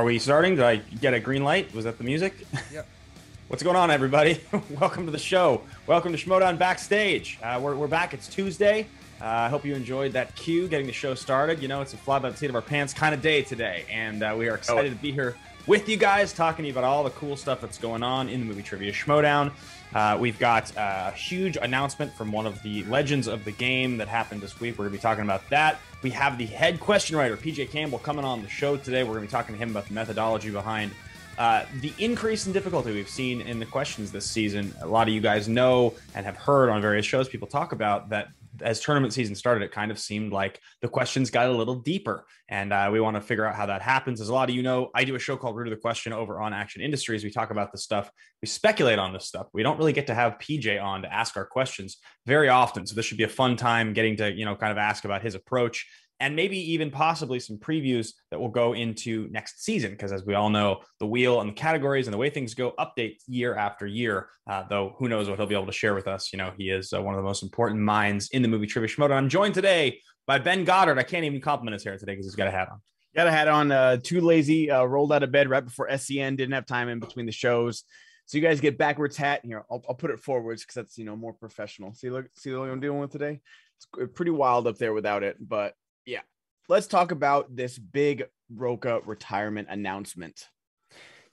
Are we starting? Did I get a green light? Was that the music? Yep. What's going on, everybody? Welcome to the show. Welcome to Schmoedown Backstage. Uh, we're, we're back. It's Tuesday. Uh, I hope you enjoyed that cue getting the show started. You know, it's a fly by the seat of our pants kind of day today. And uh, we are excited to be here with you guys, talking to you about all the cool stuff that's going on in the movie trivia Schmoedown. Uh, we've got uh, a huge announcement from one of the legends of the game that happened this week. We're going to be talking about that. We have the head question writer, PJ Campbell, coming on the show today. We're going to be talking to him about the methodology behind uh, the increase in difficulty we've seen in the questions this season. A lot of you guys know and have heard on various shows people talk about that as tournament season started, it kind of seemed like the questions got a little deeper. And uh, we want to figure out how that happens. As a lot of you know, I do a show called Root of the Question over on Action Industries. We talk about this stuff, we speculate on this stuff. We don't really get to have PJ on to ask our questions very often. So this should be a fun time getting to, you know, kind of ask about his approach and maybe even possibly some previews that will go into next season. Because as we all know, the wheel and the categories and the way things go update year after year. Uh, though who knows what he'll be able to share with us. You know, he is uh, one of the most important minds in the movie trivia schmoedown. I'm joined today by Ben Goddard. I can't even compliment his hair today because he's got a hat on. Got a hat on. Uh, too lazy. Uh, rolled out of bed right before SEN. Didn't have time in between the shows. So you guys get backwards hat here. I'll, I'll put it forwards because that's you know more professional. See, look, see what I'm dealing with today. It's pretty wild up there without it, but yeah. Let's talk about this big Rocha retirement announcement.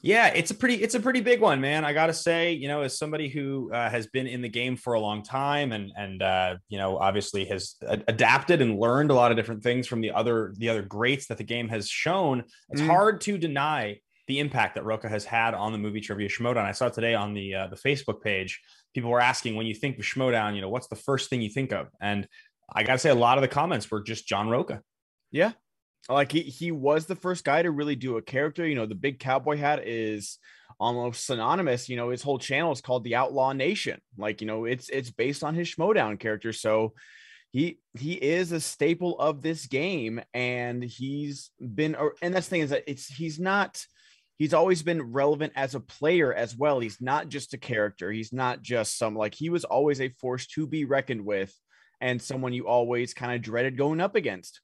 Yeah, it's a pretty it's a pretty big one, man. I gotta say, you know, as somebody who uh, has been in the game for a long time and and uh, you know obviously has a- adapted and learned a lot of different things from the other the other greats that the game has shown, it's Mm. hard to deny the impact that Rocha has had on the movie trivia Schmoedown. I saw today on the uh, the Facebook page, people were asking when you think of Schmoedown, you know, what's the first thing you think of? And I gotta say, a lot of the comments were just John Rocha. Yeah. Like he he was the first guy to really do a character. You know, the big cowboy hat is almost synonymous. You know, his whole channel is called the Outlaw Nation. Like, you know, it's it's based on his Schmoedown character. So he he is a staple of this game, and he's been and that's the thing is that it's he's not he's always been relevant as a player as well. He's not just a character, he's not just some like he was always a force to be reckoned with and someone you always kind of dreaded going up against.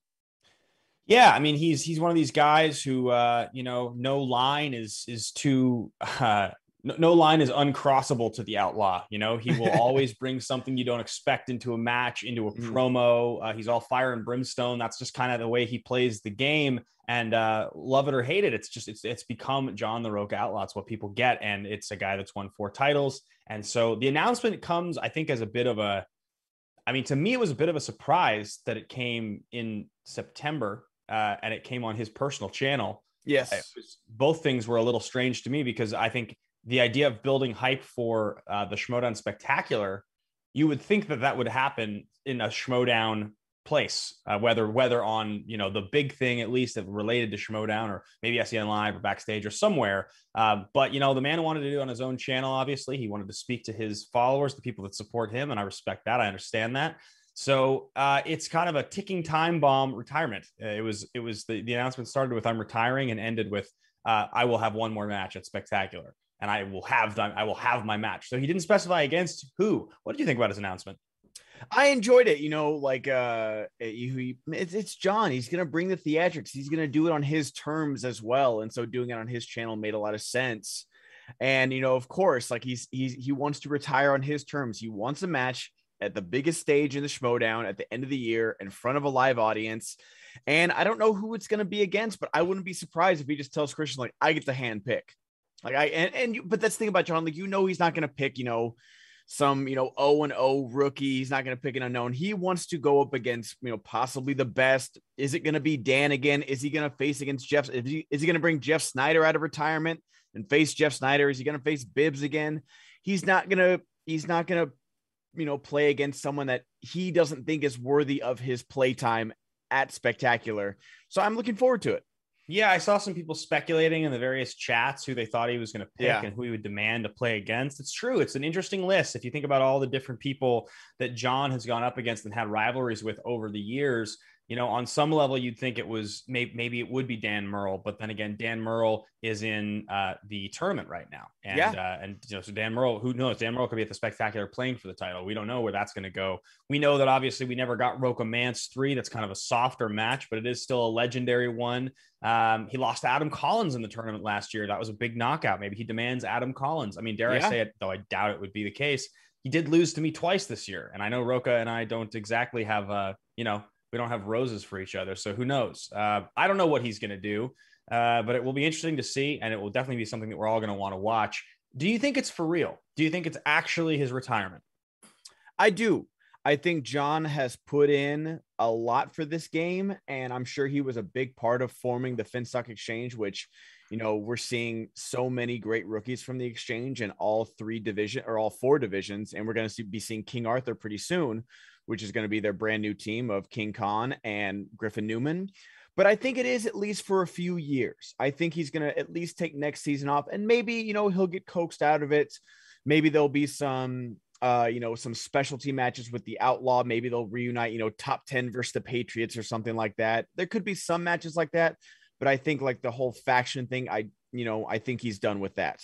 Yeah, I mean he's he's one of these guys who uh, you know no line is is too uh, no, no line is uncrossable to the outlaw. You know he will always bring something you don't expect into a match, into a Mhm. promo. Uh, he's all fire and brimstone. That's just kind of the way he plays the game. And uh, love it or hate it, it's just it's it's become John the Rocha Outlaw. It's what people get, and it's a guy that's won four titles. And so the announcement comes, I think, as a bit of a I mean, to me, it was a bit of a surprise that it came in September uh, and it came on his personal channel. Yes. Was- both things were a little strange to me because I think the idea of building hype for uh, the Schmoedown Spectacular, you would think that that would happen in a Schmoedown place, uh, whether whether on you know the big thing at least that related to Schmoedown or maybe SEN Live or backstage or somewhere. Uh, but you know the man wanted to do it on his own channel. Obviously, he wanted to speak to his followers, the people that support him, and I respect that. I understand that. So uh, it's kind of a ticking time bomb retirement. Uh, it was it was the, the announcement started with I'm retiring and ended with uh, I will have one more match at Spectacular and I will have them, I will have my match. So he didn't specify against who. What did you think about his announcement? I enjoyed it. You know, like uh, he- it's, it's John. He's gonna bring the theatrics. He's gonna do it on his terms as well, and so doing it on his channel made a lot of sense. And you know, of course, like he's he's he wants to retire on his terms. He wants a match at the biggest stage in the Schmoedown at the end of the year in front of a live audience. And I don't know who it's gonna be against, but I wouldn't be surprised if he just tells Kristian like I get the hand pick. Like I and, and you, but that's the thing about John, like you know he's not gonna pick, you know, some, you know, O and O rookie. He's not going to pick an unknown. He wants to go up against, you know, possibly the best. Is it going to be Dan again? Is he going to face against Jeff? Is he, is he going to bring Jeff Sneider out of retirement and face Jeff Sneider? Is he going to face Bibbs again? He's not going to, he's not going to, you know, play against someone that he doesn't think is worthy of his playtime at spectacular. So I'm looking forward to it. Yeah, I saw some people speculating in the various chats who they thought he was going to pick yeah. and who he would demand to play against. It's true. It's an interesting list. If you think about all the different people that John has gone up against and had rivalries with over the years, you know, on some level, you'd think it was maybe, maybe it would be Dan Murrell, but then again, Dan Murrell is in uh, the tournament right now, and yeah. uh, and you know, so Dan Murrell, who knows, Dan Murrell could be at the spectacular playing for the title. We don't know where that's going to go. We know that obviously we never got Rocha Mance three. That's kind of a softer match, but it is still a legendary one. Um, he lost Adam Collins in the tournament last year. That was a big knockout. Maybe he demands Adam Collins. I mean, dare yeah. I say it, though I doubt it would be the case. He did lose to me twice this year, and I know Rocha and I don't exactly have, uh, you know, we don't have roses for each other. So who knows? Uh, I don't know what he's going to do, uh, but it will be interesting to see, and it will definitely be something that we're all going to want to watch. Do you think it's for real? Do you think it's actually his retirement? I do. I think John has put in a lot for this game, and I'm sure he was a big part of forming the Finstock Exchange, which, you know, we're seeing so many great rookies from the exchange in all three division or all four divisions, and we're going to be seeing King Arthur pretty soon which is going to be their brand new team of King Khan and Griffin Newman. But I think it is at least for a few years. I think he's going to at least take next season off, and maybe you know he'll get coaxed out of it. Maybe there'll be some uh, you know, some specialty matches with the outlaw. Maybe they'll reunite, you know, top 10 versus the Patriots or something like that. There could be some matches like that, but I think like the whole faction thing, I, you know, I think he's done with that.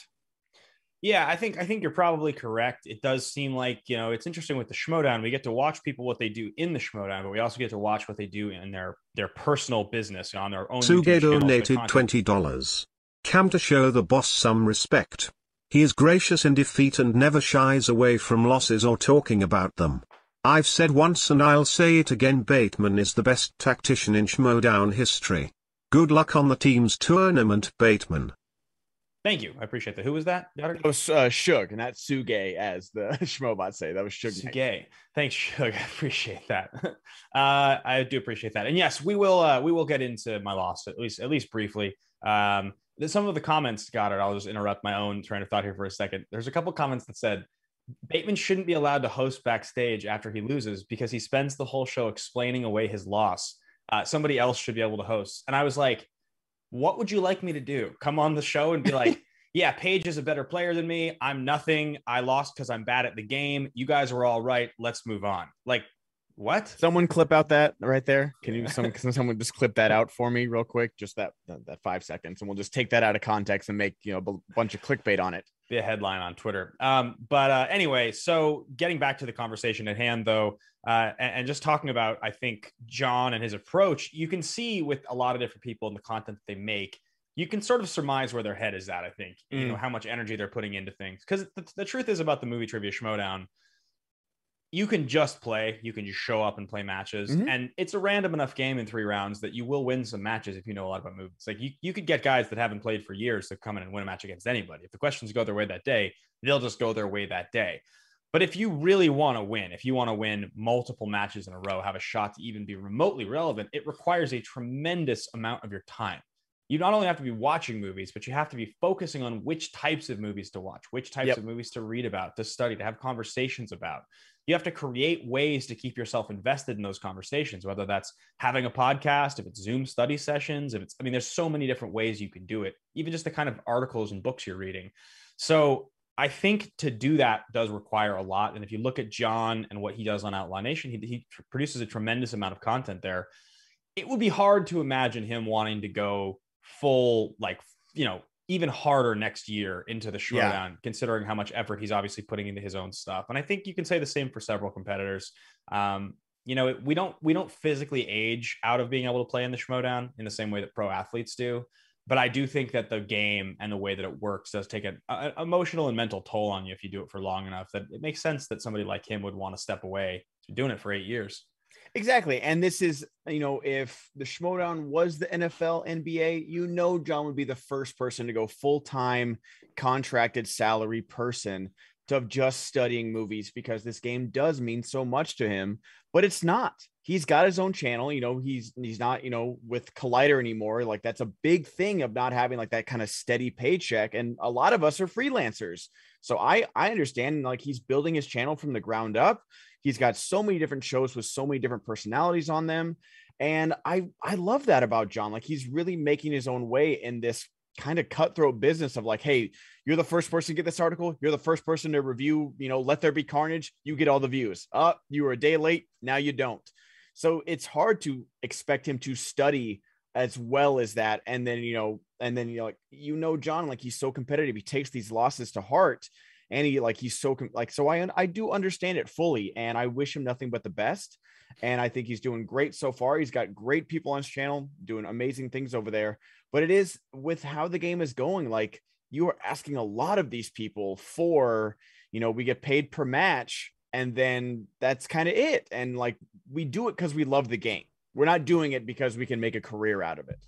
Yeah, I think I think you're probably correct. It does seem like you know it's interesting with the Schmoedown. We get to watch people what they do in the Schmoedown, but we also get to watch what they do in their their personal business on their own. Suge donated twenty dollars. Cam to show the boss some respect. He is gracious in defeat and never shies away from losses or talking about them. I've said once and I'll say it again Bateman is the best tactician in Schmoedown history. Good luck on the team's tournament Bateman. Thank you. I appreciate that. Who was that? That was uh, Shug, not Suge, as the Schmobot say. That was Shug. Suge. Thanks, Shug. I appreciate that. Uh, I do appreciate that. And yes, we will. Uh, we will get into my loss at least, at least briefly. Um, some of the comments got it. I'll just interrupt my own train of thought here for a second. There's a couple comments that said Bateman shouldn't be allowed to host backstage after he loses because he spends the whole show explaining away his loss. Uh, somebody else should be able to host. And I was like, what would you like me to do? Come on the show and be like, yeah, Paige is a better player than me. I'm nothing. I lost because I'm bad at the game. You guys were all right. Let's move on. Like, what? Someone clip out that right there. Can you some can someone just clip that out for me real quick? Just that that five seconds, and we'll just take that out of context and make you know a bunch of clickbait on it. Be a headline on Twitter. Um, but uh, anyway, so getting back to the conversation at hand, though, uh, and, and, just talking about, I think John and his approach, you can see with a lot of different people in the content that they make, you can sort of surmise where their head is at. I think mm. you know mm. how much energy they're putting into things. Because the, the, truth is about the movie trivia Schmoedown, you can just play, you can just show up and play matches, mm-hmm. and it's a random enough game in three rounds that you will win some matches if you know a lot about movies. Like you, you could get guys that haven't played for years to come in and win a match against anybody. If the questions go their way that day, they'll just go their way that day. But if you really want to win, if you want to win multiple matches in a row, have a shot to even be remotely relevant, it requires a tremendous amount of your time. You not only have to be watching movies, but you have to be focusing on which types of movies to watch, which types yep. of movies to read about, to study, to have conversations about. You have to create ways to keep yourself invested in those conversations, whether that's having a podcast, if it's Zoom study sessions, if it's, I mean, there's so many different ways you can do it, even just the kind of articles and books you're reading. So I think to do that does require a lot. And if you look at John and what he does on Outlaw Nation, he, he produces a tremendous amount of content there. It would be hard to imagine him wanting to go full, like, you know, even harder next year into the Schmoedown, yeah. considering how much effort he's obviously putting into his own stuff. And I think you can say the same for several competitors. Um, you know, we don't we don't physically age out of being able to play in the Schmoedown in the same way that pro athletes do but I do think that the game and the way that it works does take an emotional and mental toll on you if you do it for long enough. That it makes sense that somebody like him would want to step away. He's doing it for eight years. Exactly. And this is, you know, if the Schmoedown was the NFL, NBA, you know, John would be the first person to go full time contracted salary person to of just studying movies because this game does mean so much to him, but it's not. He's got his own channel, you know, he's he's not, you know, with Collider anymore. Like that's a big thing of not having like that kind of steady paycheck and a lot of us are freelancers. So I I understand like he's building his channel from the ground up. He's got so many different shows with so many different personalities on them and I I love that about John. Like he's really making his own way in this kind of cutthroat business of like, hey, you're the first person to get this article. You're the first person to review, you know, Let There Be Carnage. You get all the views. Up, uh, you were a day late. Now you don't. So it's hard to expect him to study as well as that. And then, you know, and then, you know, like, you know, John, like he's so competitive. He takes these losses to heart and he like, he's so like, so I, I do understand it fully and I wish him nothing but the best. And I think he's doing great so far. He's got great people on his channel doing amazing things over there. But it is with how the game is going, like you are asking a lot of these people for, you know, we get paid per match and then that's kind of it. And like we do it because we love the game. We're not doing it because we can make a career out of it.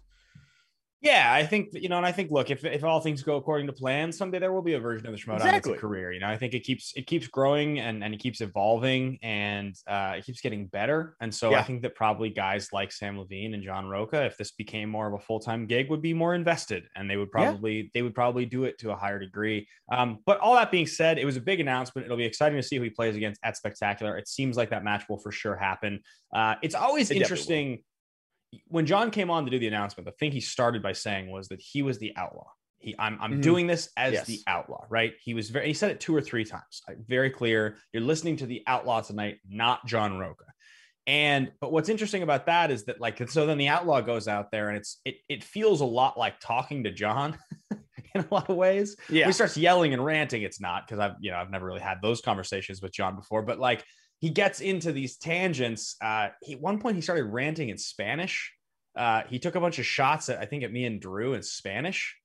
Yeah, I think you know, and I think look, if, if all things go according to plan, someday there will be a version of the Schmoedown exactly. career. You know, I think it keeps it keeps growing and and it keeps evolving and uh, it keeps getting better. And so yeah. I think that probably guys like Samm Levine and John Rocha, if this became more of a full time gig, would be more invested and they would probably yeah. they would probably do it to a higher degree. Um, but all that being said, it was a big announcement. It'll be exciting to see who he plays against at Spectacular. It seems like that match will for sure happen. Uh, it's always it interesting when John came on to do the announcement, the thing he started by saying was that he was the outlaw. He, I'm, I'm mm-hmm. doing this as yes. the outlaw, right? He was very, he said it two or three times, very clear. You're listening to the outlaw tonight, not John Rocha. And, but what's interesting about that is that like, so then the outlaw goes out there and it's, it, it feels a lot like talking to John in a lot of ways. Yeah. He starts yelling and ranting. It's not because I've, you know, I've never really had those conversations with John before, but like he gets into these tangents. Uh, he, at one point, he started ranting in Spanish. Uh, he took a bunch of shots at I think at me and Drew in Spanish.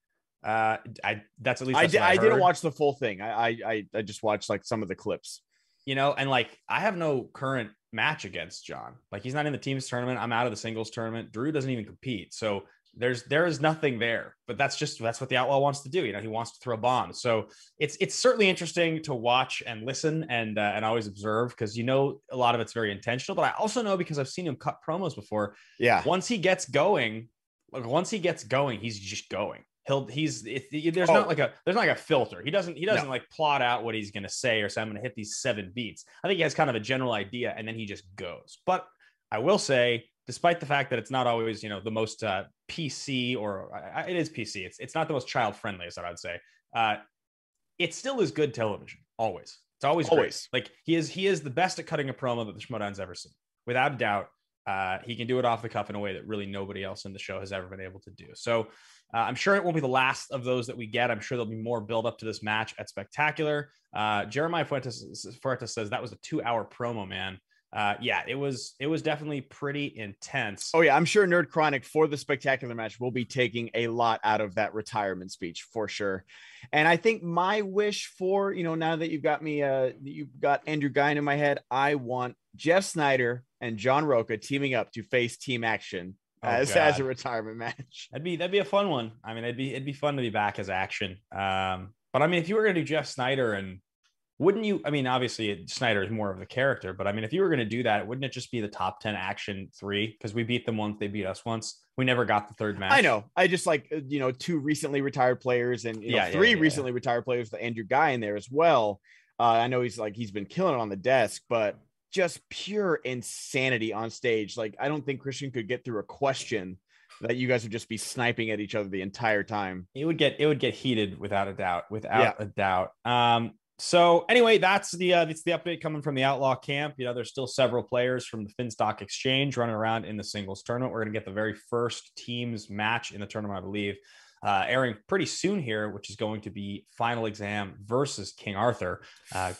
Uh, I that's at least I, did, I, I didn't watch the full thing. I, I I just watched like some of the clips. You know, and like I have no current match against John. Like he's not in the teams tournament. I'm out of the singles tournament. Drew doesn't even compete. So there's there is nothing there but that's just that's what the outlaw wants to do. You know he wants to throw bombs so it's it's certainly interesting to watch and listen and uh, and always observe because you know a lot of it's very intentional but i also know because i've seen him cut promos before. Yeah. Once he gets going like once he gets going he's just going. He'll he's it, there's oh. not like a there's not like a filter. He doesn't he doesn't no. like plot out what he's going to say or say i'm going to hit these seven beats. I think he has kind of a general idea and then he just goes. But i will say despite the fact that it's not always you know the most uh, PC or uh, it is PC. It's it's not the most child friendly, as I'd say. Uh, it still is good television. Always, it's always always great. like he is. He is the best at cutting a promo that the Schmoedown's ever seen, without a doubt. Uh, he can do it off the cuff in a way that really nobody else in the show has ever been able to do. So uh, I'm sure it won't be the last of those that we get. I'm sure there'll be more build up to this match at Spectacular. Uh, Jeremiah Fuentes, Fuentes says that was a two hour promo, man uh, yeah, it was it was definitely pretty intense. Oh yeah, I'm sure Nerd Chronic for the spectacular match will be taking a lot out of that retirement speech for sure. And I think my wish for you know now that you've got me, uh, you've got Andrew Guyon in my head, I want Jeff Sneider and John Rocha teaming up to face Team Action oh, as as a retirement match. That'd be that'd be a fun one. I mean, it'd be it'd be fun to be back as Action. Um, but I mean, if you were gonna do Jeff Sneider and wouldn't you? I mean, obviously Sneider is more of the character, but I mean, if you were going to do that, wouldn't it just be the top 10 action three? Because we beat them once, they beat us once. We never got the third match. I know. I just like, uh, you know, two recently retired players and yeah, know, three yeah, yeah, recently retired players, the Andrew Guy in there as well. Uh, I know he's like, he's been killing it on the desk, but just pure insanity on stage. Like, I don't think Kristian could get through a question that you guys would just be sniping at each other the entire time. It would get it would get heated without a doubt, without yeah. a doubt. Um, so anyway, that's the uh, that's the update coming from the Outlaw camp. You know, there's still several players from the Finstock Exchange running around in the singles tournament. We're going to get the very first teams match in the tournament, I believe, uh, airing pretty soon here, which is going to be Final Exam versus King Arthur. Uh,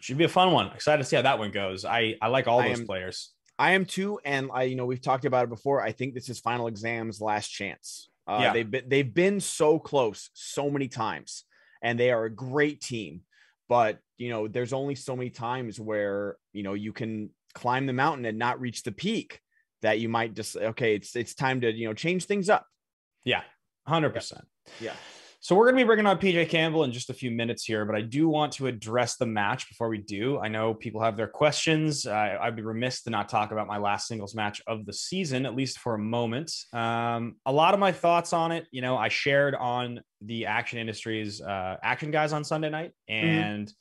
should be a fun one. Excited to see how that one goes. I I like all those am, players. I am too, and I you know we've talked about it before. I think this is Final Exam's last chance. Uh, yeah. they've been they've been so close so many times, and they are a great team but you know there's only so many times where you know you can climb the mountain and not reach the peak that you might just okay it's it's time to you know change things up yeah 100% yeah. So we're going to be bringing on PJ Campbell in just a few minutes here, but I do want to address the match before we do. I know people have their questions. Uh, I'd be remiss to not talk about my last singles match of the season, at least for a moment. Um, a lot of my thoughts on it, you know, I shared on the Action Industries uh, Action Guys on Sunday night, mm-hmm. and mm-hmm.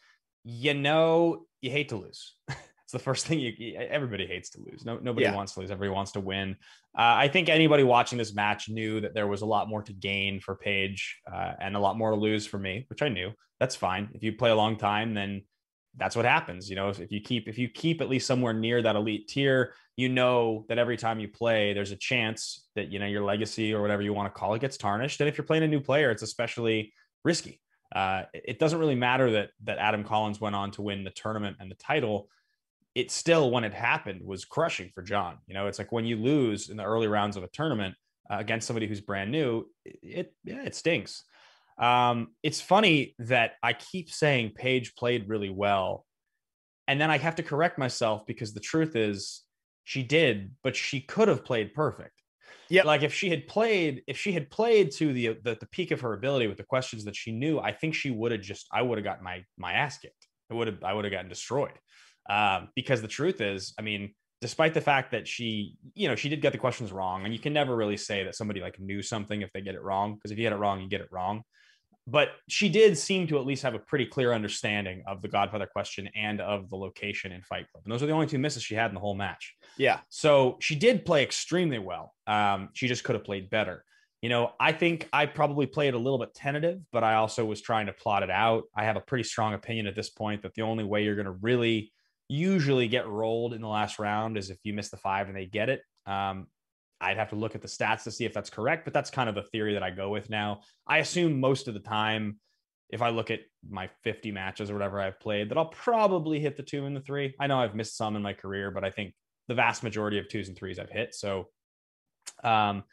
you know, you hate to lose. the first thing you everybody hates to lose. No, nobody yeah. wants to lose. Everybody wants to win. Uh, I think anybody watching this match knew that there was a lot more to gain for Paige uh, and a lot more to lose for me, which I knew. That's fine. If you play a long time, then that's what happens. You know, if, if you keep if you keep at least somewhere near that elite tier, you know that every time you play, there's a chance that you know your legacy or whatever you want to call it gets tarnished. And if you're playing a new player, it's especially risky. Uh, it doesn't really matter that that Adam Collins went on to win the tournament and the title it still, when it happened, was crushing for John. You know, it's like when you lose in the early rounds of a tournament uh, against somebody who's brand new, it, yeah, it stinks. Um, it's funny that I keep saying Paige played really well, and then I have to correct myself because the truth is she did, but she could have played perfect. Yeah, like if she had played, if she had played to the, the the peak of her ability with the questions that she knew, I think she would have just I would have gotten my my ass kicked. I would have I would have gotten destroyed. Um, because the truth is, I mean, despite the fact that she, you know, she did get the questions wrong, and you can never really say that somebody like knew something if they get it wrong, because if you get it wrong, you get it wrong. But she did seem to at least have a pretty clear understanding of the Godfather question and of the location in Fight Club. And those are the only two misses she had in the whole match. Yeah. So she did play extremely well. Um, she just could have played better. You know, I think I probably played a little bit tentative, but I also was trying to plot it out. I have a pretty strong opinion at this point that the only way you're going to really usually get rolled in the last round is if you miss the five and they get it. Um, I'd have to look at the stats to see if that's correct, but that's kind of the theory that I go with now. I assume most of the time, if I look at my 50 matches or whatever I've played, that I'll probably hit the two and the three. I know I've missed some in my career, but I think the vast majority of twos and threes I've hit. So, um,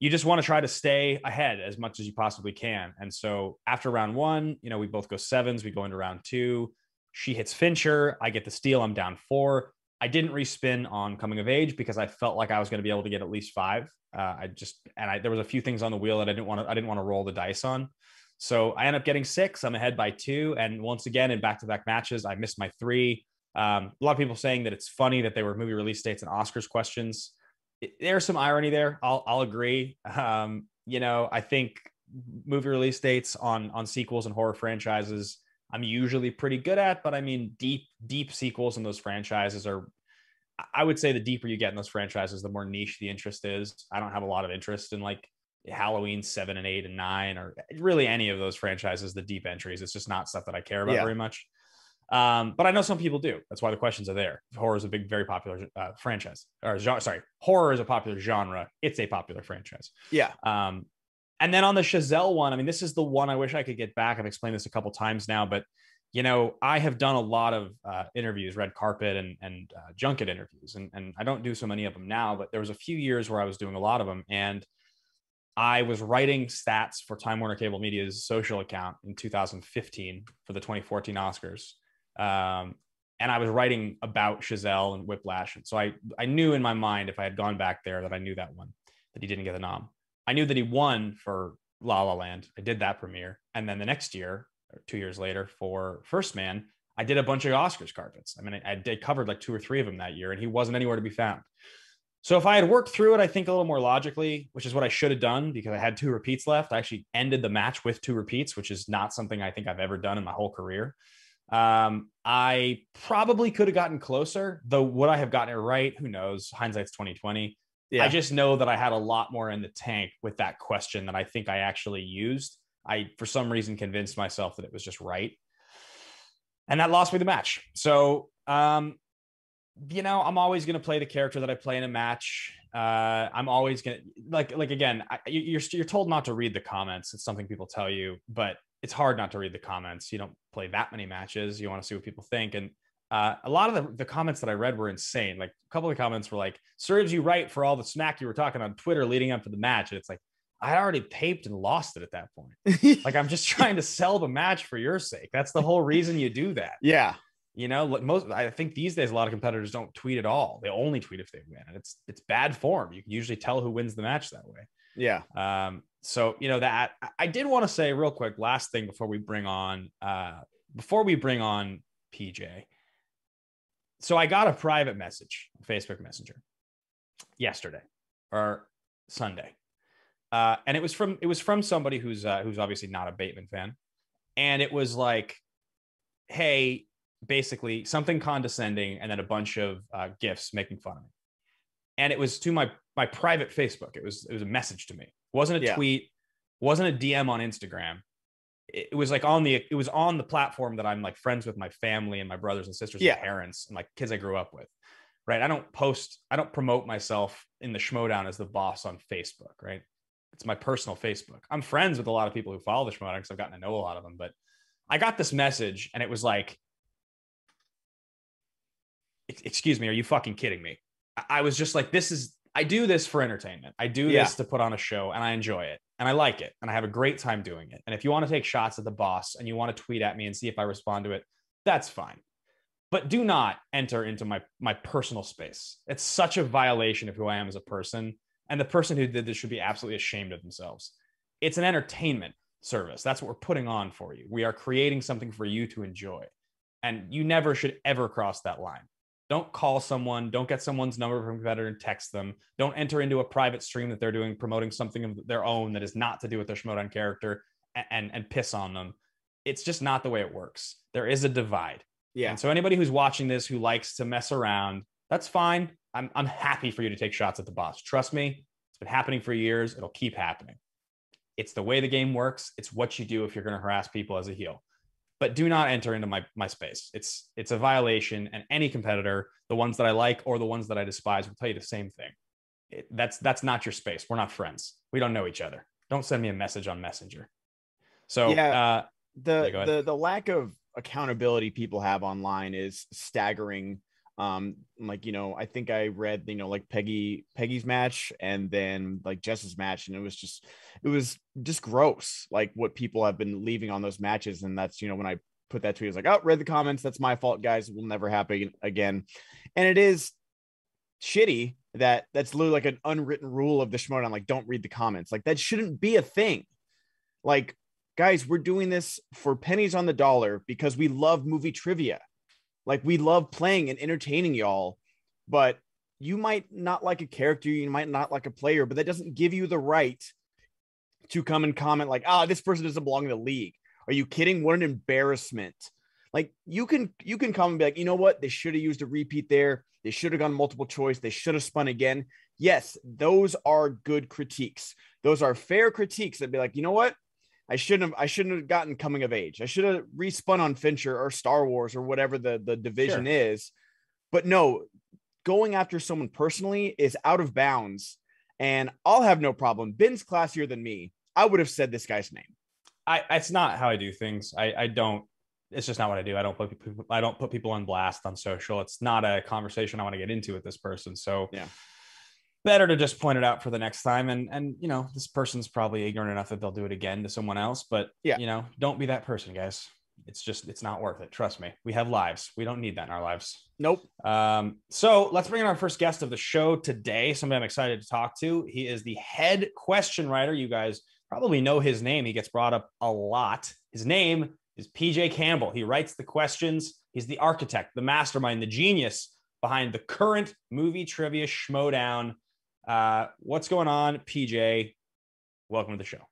you just want to try to stay ahead as much as you possibly can. And so after round one, you know, we both go sevens, we go into round two. She hits Fincher. I get the steal. I'm down four. I didn't respin on coming of age because I felt like I was going to be able to get at least five. Uh, I just and I there was a few things on the wheel that I didn't want to I didn't want to roll the dice on. So I end up getting six. I'm ahead by two. And once again, in back to back matches, I missed my three. Um, a lot of people saying that it's funny that they were movie release dates and Oscars questions. It, there's some irony there. I'll, I'll agree. Um, you know, I think movie release dates on on sequels and horror franchises I'm usually pretty good at, but I mean, deep, deep sequels in those franchises are, I would say the deeper you get in those franchises, the more niche the interest is. I don't have a lot of interest in like Halloween seven and eight and nine, or really any of those franchises, the deep entries. It's just not stuff that I care about yeah. very much. Um, but I know some people do. That's why the questions are there. Horror is a big, very popular uh, franchise. Or genre, sorry, horror is a popular genre. It's a popular franchise. Yeah. Um, and then on the Chazelle one, I mean, this is the one I wish I could get back. I've explained this a couple times now, but you know, I have done a lot of uh, interviews, red carpet and and uh, junket interviews, and and I don't do so many of them now. But there was a few years where I was doing a lot of them, and I was writing stats for Time Warner Cable Media's social account in 2015 for the 2014 Oscars. Um, and I was writing about Chazelle and Whiplash. And so I, I knew in my mind, if I had gone back there, that I knew that one, that he didn't get the nom. I knew that he won for La La Land. I did that premiere. And then the next year, or two years later, for First Man, I did a bunch of Oscars carpets. I mean, I, I did covered like two or three of them that year, and he wasn't anywhere to be found. So if I had worked through it, I think a little more logically, which is what I should have done because I had two repeats left. I actually ended the match with two repeats, which is not something I think I've ever done in my whole career. Um, I probably could have gotten closer, though. Would I have gotten it right? Who knows? Hindsight's twenty twenty. Yeah. I just know that I had a lot more in the tank with that question that I think I actually used. I, for some reason, convinced myself that it was just right. And that lost me the match. So, um, you know, I'm always going to play the character that I play in a match. Uh, I'm always going to like, like again, I, you're you're told not to read the comments. It's something people tell you, but it's hard not to read the comments. You don't play that many matches. You want to see what people think, and uh, a lot of the, the comments that I read were insane. Like a couple of comments were like, serves you right for all the smack you were talking on Twitter leading up to the match. And it's like, I already taped and lost it at that point. like I'm just trying to sell the match for your sake. That's the whole reason you do that. Yeah. You know, most I think these days a lot of competitors don't tweet at all. They only tweet if they win. And it's it's bad form. You can usually tell who wins the match that way. Yeah. Um, so you know that I did want to say real quick, last thing before we bring on uh before we bring on PJ. So I got a private message, Facebook Messenger, yesterday or Sunday, uh, and it was from it was from somebody who's uh, who's obviously not a Bateman fan, and it was like, "Hey, basically something condescending, and then a bunch of uh, gifs making fun of me." And it was to my my private Facebook. It was it was a message to me. It wasn't a Yeah. tweet. Wasn't a DM on Instagram. It was like on the it was on the platform that I'm like friends with my family and my brothers and sisters Yeah. and parents and like kids I grew up with. Right. I don't post, I don't promote myself in the Schmoedown as the boss on Facebook, right? It's my personal Facebook. I'm friends with a lot of people who follow the Schmoedown because I've gotten to know a lot of them. But I got this message and it was like, excuse me, are you fucking kidding me? I was just like, this is, I do this for entertainment. I do Yeah. this to put on a show and I enjoy it and I like it and I have a great time doing it. And if you want to take shots at the boss and you want to tweet at me and see if I respond to it, that's fine. But do not enter into my my personal space. It's such a violation of who I am as a person. And the person who did this should be absolutely ashamed of themselves. It's an entertainment service. That's what we're putting on for you. We are creating something for you to enjoy. And you never should ever cross that line. Don't call someone, don't get someone's number from a competitor and text them. Don't enter into a private stream that they're doing promoting something of their own that is not to do with their Schmoedown character and, and, and piss on them. It's just not the way it works. There is a divide. Yeah. And so anybody who's watching this who likes to mess around, that's fine. I'm I'm happy for you to take shots at the boss. Trust me, it's been happening for years. It'll keep happening. It's the way the game works. It's what you do if you're going to harass people as a heel. But do not enter into my my space. It's it's a violation. And any competitor, the ones that I like or the ones that I despise, will tell you the same thing. It, that's that's not your space. We're not friends. We don't know each other. Don't send me a message on Messenger. So Yeah. uh, the Yeah, the the lack of accountability people have online is staggering um like you know i think i read you know like peggy peggy's match and then like jess's match and it was just it was just gross like what people have been leaving on those matches and that's you know when i put that tweet I was like oh read the comments that's my fault guys will never happen again and it is shitty that that's literally like an unwritten rule of the Schmoedown. Like, don't read the comments. Like, that shouldn't be a thing. Like, guys, we're doing this for pennies on the dollar because we love movie trivia. Like, we love playing and entertaining y'all. But you might not like a character, you might not like a player, but that doesn't give you the right to come and comment like, ah, this person doesn't belong in the league. Are you kidding? What an embarrassment. Like you can you can come and be like, you know what? They should have used a repeat there. They should have gone multiple choice. They should have spun again. Yes, those are good critiques. Those are fair critiques that be like, you know what? I shouldn't have I shouldn't have gotten coming of age. I should have respun on Fincher or Star Wars or whatever the, the division is. But no, going after someone personally is out of bounds. And I'll have no problem. Ben's classier than me. I would have said this guy's name. I it's not how I do things. I I don't. It's just not what I do. I don't put people. I don't put people on blast on social. It's not a conversation I want to get into with this person. So Yeah. Better to just point it out for the next time. And and you know this person's probably ignorant enough that they'll do it again to someone else. But Yeah. you know don't be that person, guys. It's just it's not worth it. Trust me. We have lives. We don't need that in our lives. Nope. Um, so let's bring in our first guest of the show today. Somebody I'm excited to talk to. He is the head question writer. You guys probably know his name. He gets brought up a lot. His name is PJ Campbell. He writes the questions. He's the architect, the mastermind, the genius behind the current movie trivia schmoedown. Uh, what's going on, PJ? Welcome to the show.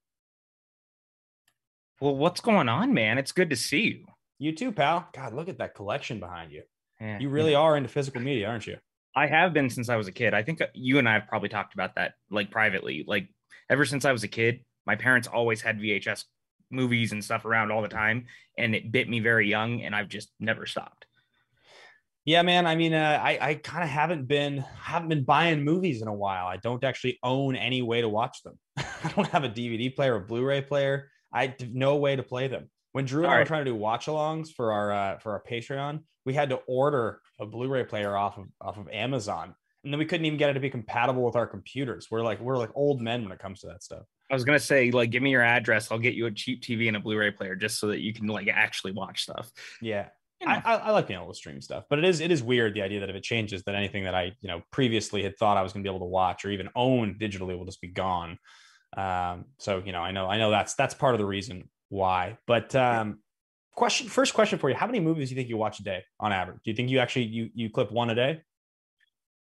Well, what's going on, man? It's good to see you. You too, pal. God, look at that collection behind you. Yeah, You really are into physical media, aren't you? I have been since I was a kid. I think uh, you and I have probably talked about that like privately. Like ever since I was a kid, my parents always had VHS movies and stuff around all the time, and it bit me very young, and I've just never stopped. Yeah, man. I mean, uh, I I kind of haven't been haven't been buying movies in a while. I don't actually own any way to watch them. I don't have a DVD player or Blu-ray player. I have no way to play them. When Drew and All I were right. trying to do watch-alongs for our uh, for our Patreon, we had to order a Blu-ray player off of off of Amazon, and then we couldn't even get it to be compatible with our computers. We're like we're like old men when it comes to that stuff. I was gonna say, like, give me your address. I'll get you a cheap TV and a Blu-ray player just so that you can like actually watch stuff. Yeah, You know. I, I, I like being able to stream stuff, but it is it is weird the idea that if it changes, that anything that I you know previously had thought I was going to be able to watch or even own digitally will just be gone. Um, so you know, I know I know that's that's part of the reason why. But um, question first question for you: How many movies do you think you watch a day on average? Do you think you actually you you clip one a day?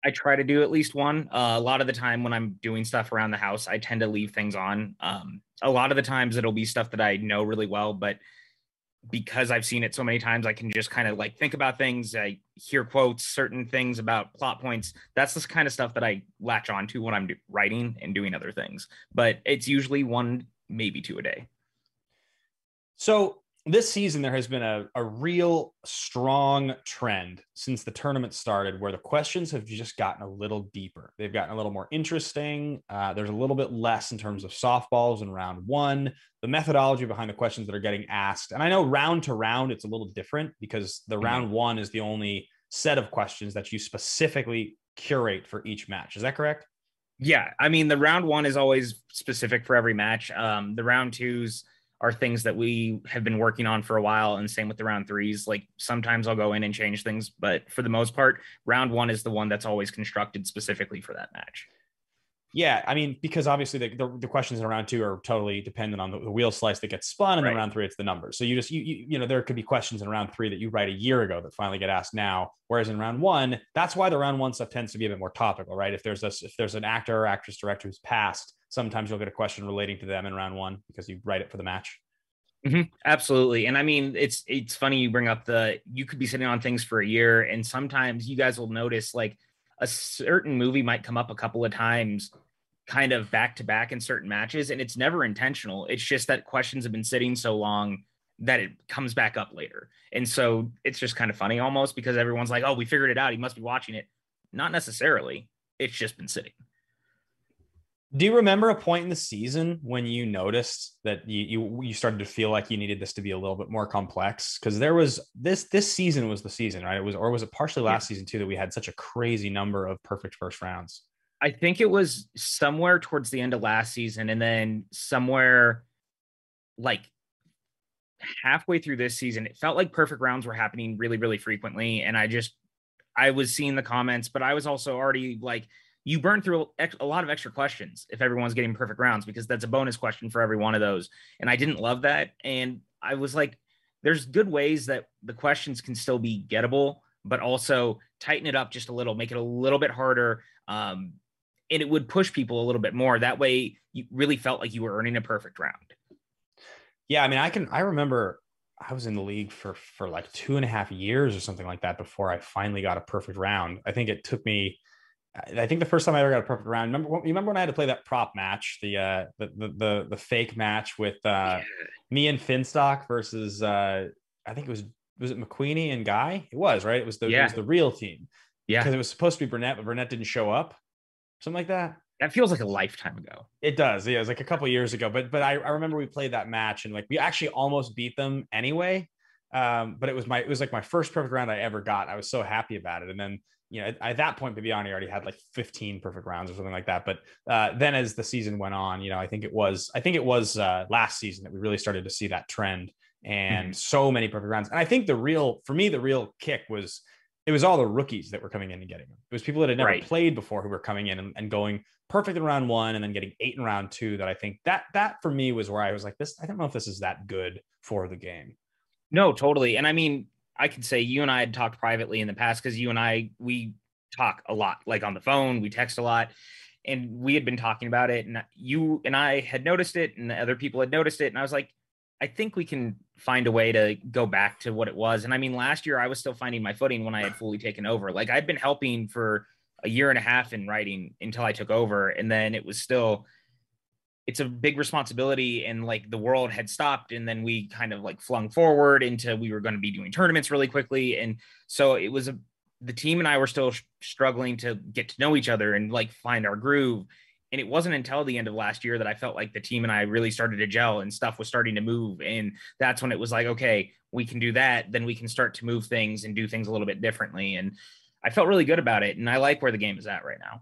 I try to do at least one. Uh, a lot of the time when I'm doing stuff around the house, I tend to leave things on. Um, a lot of the times it'll be stuff that I know really well, but because I've seen it so many times, I can just kind of like think about things. I hear quotes, certain things about plot points. That's the kind of stuff that I latch on to when I'm do- writing and doing other things. But it's usually one, maybe two a day. So this season there has been a, a real strong trend since the tournament started where the questions have just gotten a little deeper. They've gotten a little more interesting. Uh, there's a little bit less in terms of softballs in round one. The methodology behind the questions that are getting asked and i know round to round it's a little different because the mm-hmm. round one is the only set of questions that you specifically curate for each match. Is that correct? Yeah. I mean the round one is always specific for every match. Um, the round twos are things that we have been working on for a while and same with the round threes. Like sometimes i'll go in and change things but for the most part round one is the one that's always constructed specifically for that match yeah i mean because obviously the, the, the questions in round two are totally dependent on the, the wheel slice that gets spun and right. then round three it's the numbers so you just you, you you know there could be questions in round three that you write a year ago that finally get asked now whereas in round one that's why the round one stuff tends to be a bit more topical right if there's a if there's an actor or actress director who's passed sometimes you'll get a question relating to them in round one because you write it for the match. Mm-hmm. Absolutely. And I mean, it's, it's funny you bring up the, you could be sitting on things for a year and sometimes you guys will notice like a certain movie might come up a couple of times kind of back to back in certain matches. And it's never intentional. It's just that questions have been sitting so long that it comes back up later. And so it's just kind of funny almost because everyone's like, oh, we figured it out. He must be watching it. Not necessarily. It's just been sitting. Do you remember a point in the season when you noticed that you you, you started to feel like you needed this to be a little bit more complex? Because there was this this season was the season, right? It was or was it partially last yeah. season too that we had such a crazy number of perfect first rounds? I think it was somewhere towards the end of last season, and then somewhere like halfway through this season, it felt like perfect rounds were happening really, really frequently. And I just I was seeing the comments, but I was also already like you burn through a lot of extra questions if everyone's getting perfect rounds because that's a bonus question for every one of those. And I didn't love that. And I was like, there's good ways that the questions can still be gettable, but also tighten it up just a little, make it a little bit harder. Um, and it would push people a little bit more. That way, you really felt like you were earning a perfect round. Yeah, I mean, I can. I remember I was in the league for for like two and a half years or something like that before I finally got a perfect round. I think it took me I think the first time I ever got a perfect round. Remember, you remember when I had to play that prop match, the uh, the, the the the, fake match with uh, yeah. me and Finstock versus uh, I think it was was it McWeeny and Guy? It was right. It was the yeah. it was the real team. Yeah, because it was supposed to be Burnett, but Burnett didn't show up. Something like that. That feels like a lifetime ago. It does. Yeah, it was like a couple years ago. But but I, I remember we played that match and like we actually almost beat them anyway. Um, but it was my it was like my first perfect round I ever got. I was so happy about it. And then you know, at, at that point, Bibiani already had like 15 perfect rounds or something like that. But uh, then as the season went on, you know, I think it was, I think it was uh, last season that we really started to see that trend and mm-hmm. so many perfect rounds. And I think the real, for me, the real kick was, it was all the rookies that were coming in and getting them. It was people that had never right. played before who were coming in and, and, going perfect in round one and then getting eight in round two. That I think that that for me was where I was like, this. I don't know if this is that good for the game. No, totally. And I mean, I could say you and I had talked privately in the past because you and I we talk a lot, like on the phone, we text a lot, and we had been talking about it, and you and I had noticed it, and other people had noticed it, and I was like, I think we can find a way to go back to what it was. And I mean, last year I was still finding my footing when I had fully taken over. Like I'd been helping for a year and a half in writing until I took over, and then it was still it's a big responsibility and like the world had stopped and then we kind of like flung forward into we were going to be doing tournaments really quickly. And so it was a the team and I were still sh- struggling to get to know each other and like find our groove. And it wasn't until the end of last year that I felt like the team and I really started to gel and stuff was starting to move. And that's when it was like okay we can do that. Then we can start to move things and do things a little bit differently. And I felt really good about it. And I like where the game is at right now.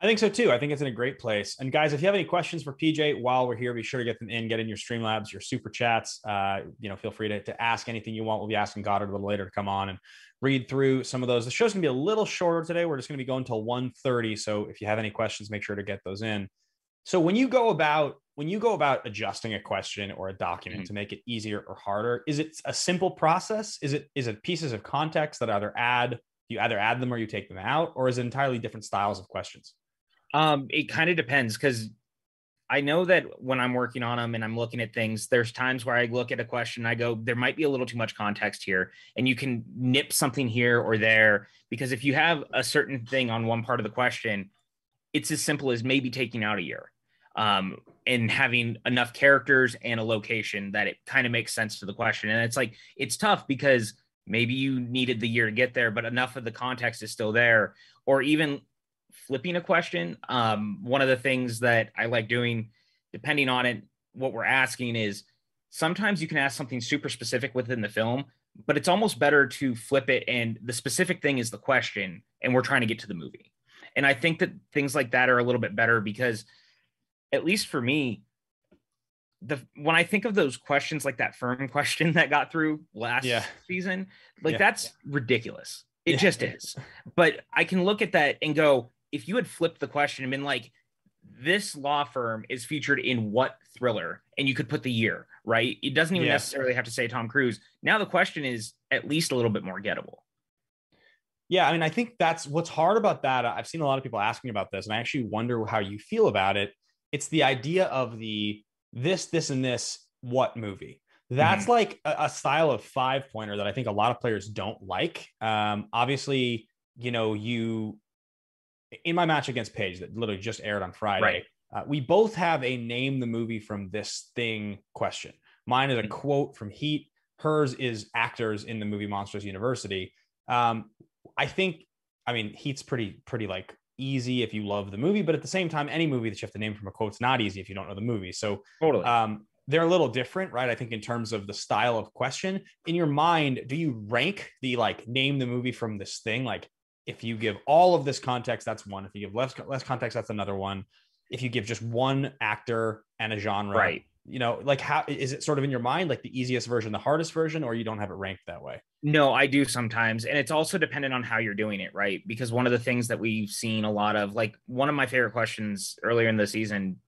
I think so too. I think it's in a great place. And guys, if you have any questions for PJ while we're here, be sure to get them in, get in your Streamlabs, your super chats. Uh, you know, feel free to, to ask anything you want. We'll be asking Goddard a little later to come on and read through some of those. The show's gonna be a little shorter today. We're just gonna be going till 1:30. So if you have any questions, make sure to get those in. So when you go about when you go about adjusting a question or a document Mhm. to make it easier or harder, is it a simple process? Is it is it pieces of context that either add you either add them or you take them out, or is it entirely different styles of questions? Um, it kind of depends because I know that when I'm working on them and I'm looking at things, there's times where I look at a question, I go, there might be a little too much context here, and you can nip something here or there because if you have a certain thing on one part of the question, it's as simple as maybe taking out a year, um, and having enough characters and a location that it kind of makes sense to the question. And it's like it's tough because maybe you needed the year to get there, but enough of the context is still there, or even flipping a question. Um, one of the things that I like doing, depending on it, what we're asking is sometimes you can ask something super specific within the film, but it's almost better to flip it and the specific thing is the question, and we're trying to get to the movie. And I think that things like that are a little bit better because, at least for me, the when I think of those questions like that firm question that got through last Yeah. season, like Yeah. that's ridiculous. It Yeah. just is. But I can look at that and go, if you had flipped the question and been like, this law firm is featured in what thriller, and you could put the year, right? It doesn't even Yeah. necessarily have to say Tom Cruise. Now the question is at least a little bit more gettable. Yeah, I mean, I think that's what's hard about that. I've seen a lot of people asking about this, and I actually wonder how you feel about it. It's the idea of the this, this, and this what movie. That's like a, a style of five pointer that I think a lot of players don't like. Um, obviously, you know, you in my match against Paige that literally just aired on Friday, Right. uh, we both have a name the movie from this thing question. Mine is a Mhm. quote from Heat. Hers is actors in the movie Monsters University. Um, I think, I mean, Heat's pretty, pretty like easy if you love the movie, but at the same time, any movie that you have to name from a quote's not easy if you don't know the movie. So Totally. um, they're a little different, right? I think in terms of the style of question in your mind, do you rank the like name the movie from this thing? Like if you give all of this context, that's one. If you give less less context, that's another one. If you give just one actor and a genre, Right. You know, like how is it sort of in your mind, like the easiest version, the hardest version, or you don't have it ranked that way? No, I do sometimes. And it's also dependent on how you're doing it, right? Because one of the things that we've seen a lot of, like one of my favorite questions earlier in the season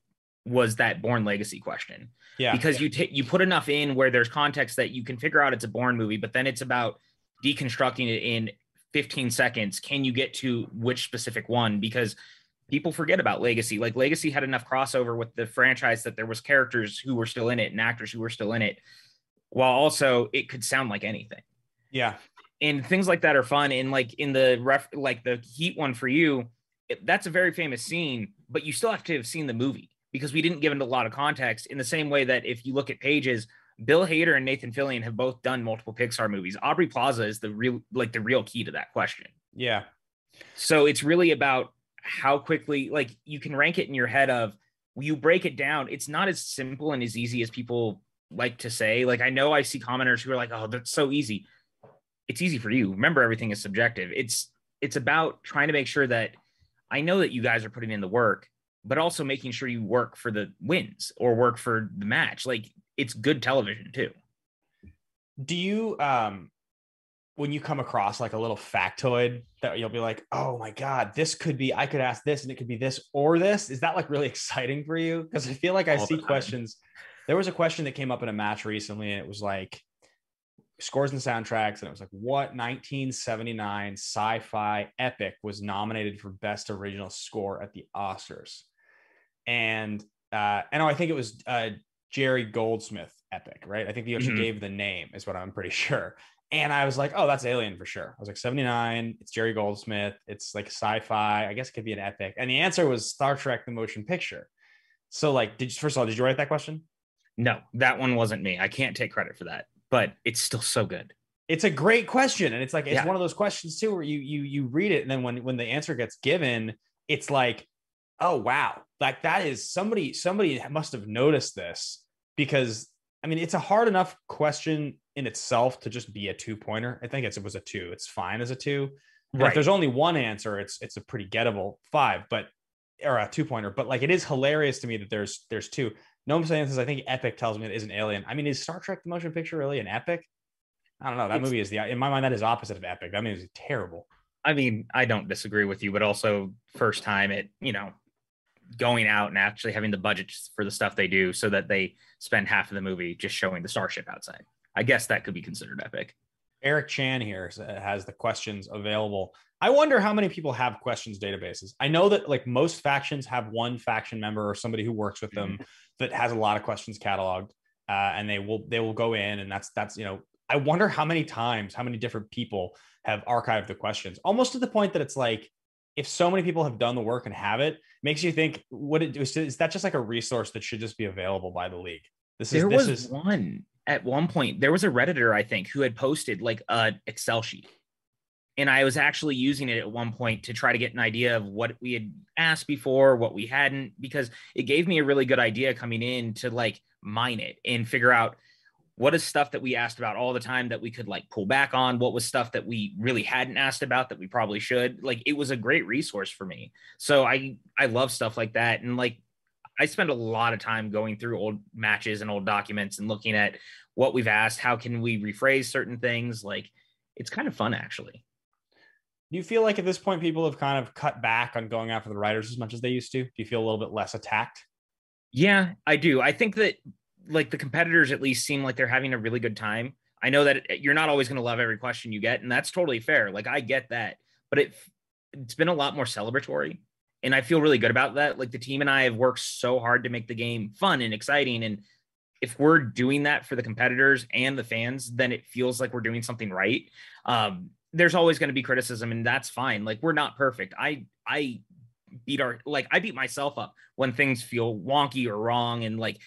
was that Bourne Legacy question. Yeah. Because you take you put enough in where there's context that you can figure out it's a Bourne movie, but then it's about deconstructing it in 15 seconds. Can you get to which specific one? Because people forget about legacy. Like legacy had enough crossover with the franchise that there was characters who were still in it and actors who were still in it, while also it could sound like anything yeah. and things like that are fun and like in the ref like the heat one for you it, that's a very famous scene but you still have to have seen the movie because we didn't give it a lot of context in the same way that if you look at Paige's bill hader and nathan fillion have both done multiple pixar movies aubrey plaza is the real like the real key to that question Yeah. so it's really about how quickly, like you can rank it in your head of you break it down. It's not as simple and as easy as people like to say. Like I know I see commenters who are like, "Oh, that's so easy." It's easy for you. Remember, everything is subjective. It's it's about trying to make sure that I know that you guys are putting in the work, but also making sure you work for the wins or work for the match. Like it's good television too. do you um when you come across like a little factoid that you'll be like oh my god this could be i could ask this and it could be this or this is that like really exciting for you because i feel like i All see time. questions there was a question that came up in a match recently and it was like scores and soundtracks and it was like what 1979 sci-fi epic was nominated for best original score at the oscars and uh and i think it was uh jerry goldsmith epic right i think you actually Mhm. gave the name is what i'm pretty sure and I was like, oh, that's Alien for sure. I was like, 79, it's Jerry Goldsmith, it's like sci-fi. I guess it could be an epic. And the answer was Star Trek the motion picture. So, like, did you first of all, did you write that question? No, that one wasn't me. I can't take credit for that, but it's still so good. It's a great question. And it's like, it's Yeah. one of those questions too, where you you you read it, and then when when the answer gets given, it's like, oh wow, like that is somebody, somebody must have noticed this because I mean, it's a hard enough question in itself to just be a two pointer. I think it's, it was a two. It's fine as a two. And If there's only one answer, it's it's a pretty gettable five, but or a two pointer. But like it is hilarious to me that there's there's two. No I'm saying this. I think Epic tells me it is an alien. I mean, is Star Trek the motion picture really an epic? I don't know. That It's- movie is the in my mind that is opposite of epic. That movie is terrible. I mean, I don't disagree with you, but also first time it, you know, going out and actually having the budget for the stuff they do so that they spend half of the movie just showing the starship outside. I guess that could be considered epic. Eric Chan here has the questions available. I wonder how many people have questions databases. I know that like most factions have one faction member or somebody who works with them mm-hmm. that has a lot of questions cataloged, uh, and they will they will go in and that's that's you know. I wonder how many times, how many different people have archived the questions, almost to the point that it's like, if so many people have done the work and have it, makes you think, what it is, is that just like a resource that should just be available by the league? This is there this was is one at one point there was a redditor i think who had posted like an excel sheet and i was actually using it at one point to try to get an idea of what we had asked before what we hadn't because it gave me a really good idea coming in to like mine it and figure out what is stuff that we asked about all the time that we could like pull back on what was stuff that we really hadn't asked about that we probably should like it was a great resource for me so i i love stuff like that and like I spend a lot of time going through old matches and old documents and looking at what we've asked, how can we rephrase certain things. Like it's kind of fun actually. Do you feel like at this point people have kind of cut back on going after the writers as much as they used to? Do you feel a little bit less attacked? Yeah, I do. I think that like the competitors at least seem like they're having a really good time. I know that you're not always going to love every question you get, and that's totally fair. Like I get that, but it it's been a lot more celebratory and I feel really good about that. Like the team and I have worked so hard to make the game fun and exciting. And if we're doing that for the competitors and the fans, then it feels like we're doing something right. Um, there's always going to be criticism, and that's fine. Like we're not perfect. I I beat our like I beat myself up when things feel wonky or wrong, and like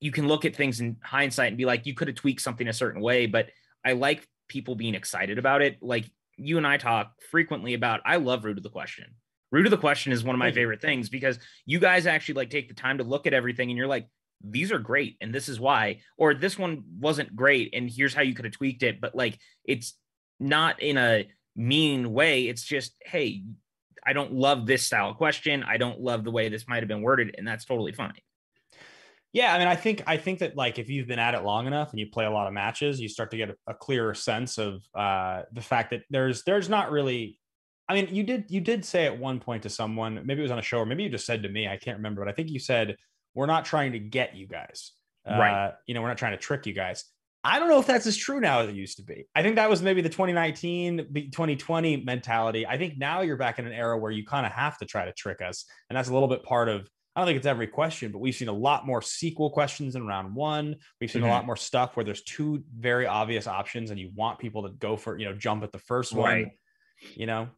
you can look at things in hindsight and be like, you could have tweaked something a certain way. But I like people being excited about it. Like you and I talk frequently about. I love root of the question root of the question is one of my favorite things because you guys actually like take the time to look at everything and you're like these are great and this is why or this one wasn't great and here's how you could have tweaked it but like it's not in a mean way it's just hey i don't love this style of question i don't love the way this might have been worded and that's totally fine yeah, I mean, I think I think that like if you've been at it long enough and you play a lot of matches, you start to get a, a clearer sense of uh, the fact that there's there's not really I mean, you did you did say at one point to someone, maybe it was on a show, or maybe you just said to me, I can't remember, but I think you said we're not trying to get you guys, right? Uh, you know, we're not trying to trick you guys. I don't know if that's as true now as it used to be. I think that was maybe the 2019, 2020 mentality. I think now you're back in an era where you kind of have to try to trick us, and that's a little bit part of. I don't think it's every question, but we've seen a lot more sequel questions in round one. We've seen mm-hmm. a lot more stuff where there's two very obvious options, and you want people to go for you know jump at the first one. Right. You know,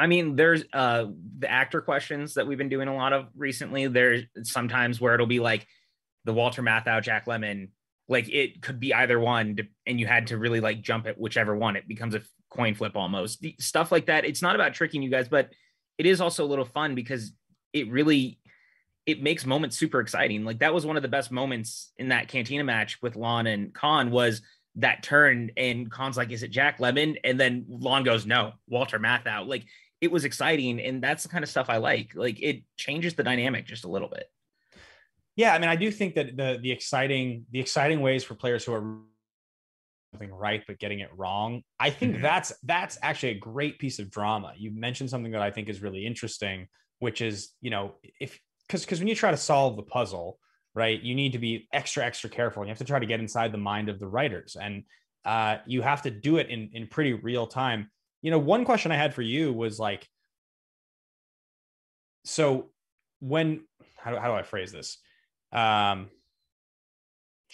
I mean, there's uh the actor questions that we've been doing a lot of recently. There's sometimes where it'll be like the Walter Matthau, Jack Lemmon, like it could be either one, and you had to really like jump at whichever one. It becomes a coin flip almost. The, stuff like that. It's not about tricking you guys, but it is also a little fun because it really it makes moments super exciting. Like that was one of the best moments in that Cantina match with Lon and Khan was that turn and Khan's like, is it Jack Lemmon? And then Lon goes, no, Walter Matthau. Like it was exciting and that's the kind of stuff i like like it changes the dynamic just a little bit yeah i mean i do think that the the exciting the exciting ways for players who are something right but getting it wrong i think mm-hmm. that's that's actually a great piece of drama you mentioned something that i think is really interesting which is you know if because because when you try to solve the puzzle right you need to be extra extra careful you have to try to get inside the mind of the writers and uh, you have to do it in in pretty real time you know, one question I had for you was like, so when how do, how do I phrase this? Um,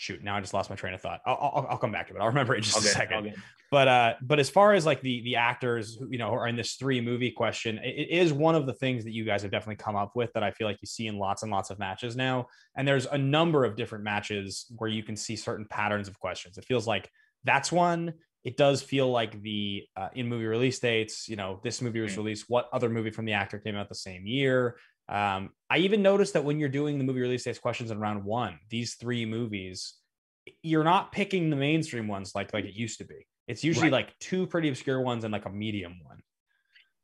shoot, now I just lost my train of thought. I'll, I'll, I'll come back to it. I'll remember it in just a second. But uh, but as far as like the the actors, who, you know, are in this three movie question, it, it is one of the things that you guys have definitely come up with that I feel like you see in lots and lots of matches now. And there's a number of different matches where you can see certain patterns of questions. It feels like that's one it does feel like the uh, in movie release dates, you know, this movie was mm. released. What other movie from the actor came out the same year? Um, I even noticed that when you're doing the movie release dates questions in round one, these three movies, you're not picking the mainstream ones like like it used to be. It's usually right. like two pretty obscure ones and like a medium one.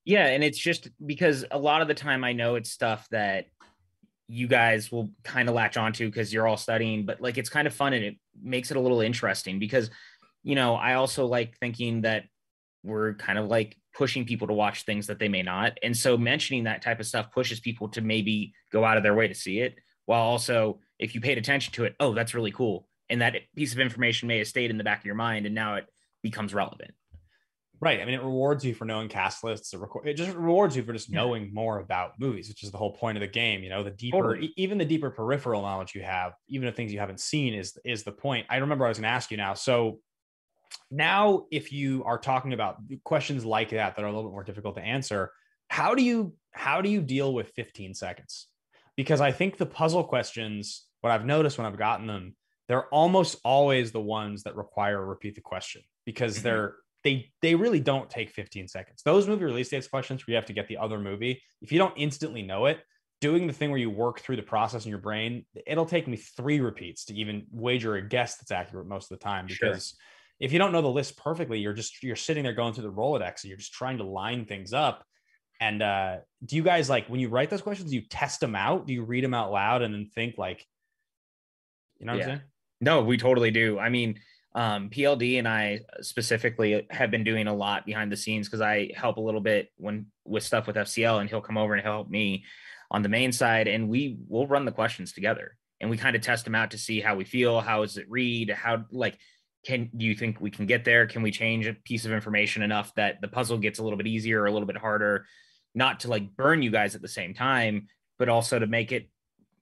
Yeah, and it's just because a lot of the time I know it's stuff that you guys will kind of latch onto because you're all studying, but like it's kind of fun and it makes it a little interesting because you know, I also like thinking that we're kind of like pushing people to watch things that they may not. And so mentioning that type of stuff pushes people to maybe go out of their way to see it while also if you paid attention to it, oh, that's really cool. And that piece of information may have stayed in the back of your mind and now it becomes relevant. Right. I mean, it rewards you for knowing cast lists. It just rewards you for just knowing more about movies, which is the whole point of the game. You know, the deeper, totally. even the deeper peripheral knowledge you have, even of things you haven't seen, is is the point. I remember I was going to ask you now. So now, if you are talking about questions like that that are a little bit more difficult to answer, how do you how do you deal with 15 seconds? Because I think the puzzle questions, what I've noticed when I've gotten them, they're almost always the ones that require a repeat the question because mm-hmm. they're they they really don't take 15 seconds. Those movie release dates questions where you have to get the other movie, if you don't instantly know it, doing the thing where you work through the process in your brain, it'll take me three repeats to even wager a guess that's accurate most of the time because sure. If you don't know the list perfectly, you're just you're sitting there going through the Rolodex and you're just trying to line things up. And uh, do you guys like when you write those questions, you test them out? Do you read them out loud and then think like, you know what yeah. I'm saying? No, we totally do. I mean, um, PLD and I specifically have been doing a lot behind the scenes because I help a little bit when with stuff with FCL, and he'll come over and help me on the main side, and we will run the questions together, and we kind of test them out to see how we feel, how does it read, how like can do you think we can get there? Can we change a piece of information enough that the puzzle gets a little bit easier or a little bit harder? Not to like burn you guys at the same time, but also to make it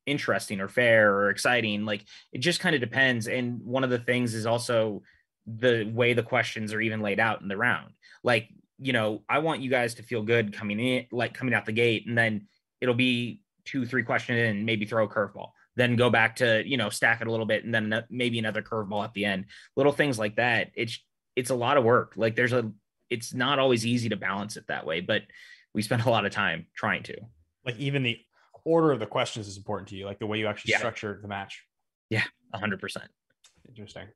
interesting or fair or exciting. Like it just kind of depends. And one of the things is also the way the questions are even laid out in the round. Like, you know, I want you guys to feel good coming in, like coming out the gate, and then it'll be two, three questions in, maybe throw a curveball, then go back to, you know, stack it a little bit, and then maybe another curveball at the end. Little things like that. It's it's a lot of work. Like there's a it's not always easy to balance it that way, but we spend a lot of time trying to. Like even the order of the questions is important to you, like the way you actually yeah. structure the match. Yeah, hundred percent. Interesting.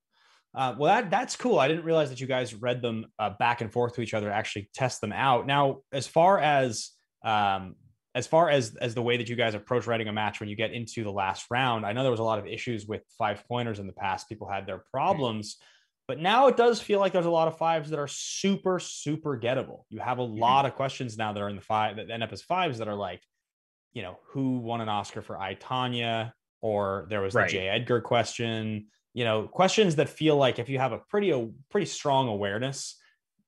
Uh, well, that that's cool. I didn't realize that you guys read them uh, back and forth to each other, actually test them out. Now, as far as um, as far as as the way that you guys approach writing a match when you get into the last round, I know there was a lot of issues with five pointers in the past. People had their problems, but now it does feel like there's a lot of fives that are super super gettable. You have a mm-hmm. lot of questions now that are in the five that end up as fives that are like you know, who won an Oscar for I, Tonya, or there was right. the J. Edgar question, you know, questions that feel like if you have a pretty, a pretty strong awareness,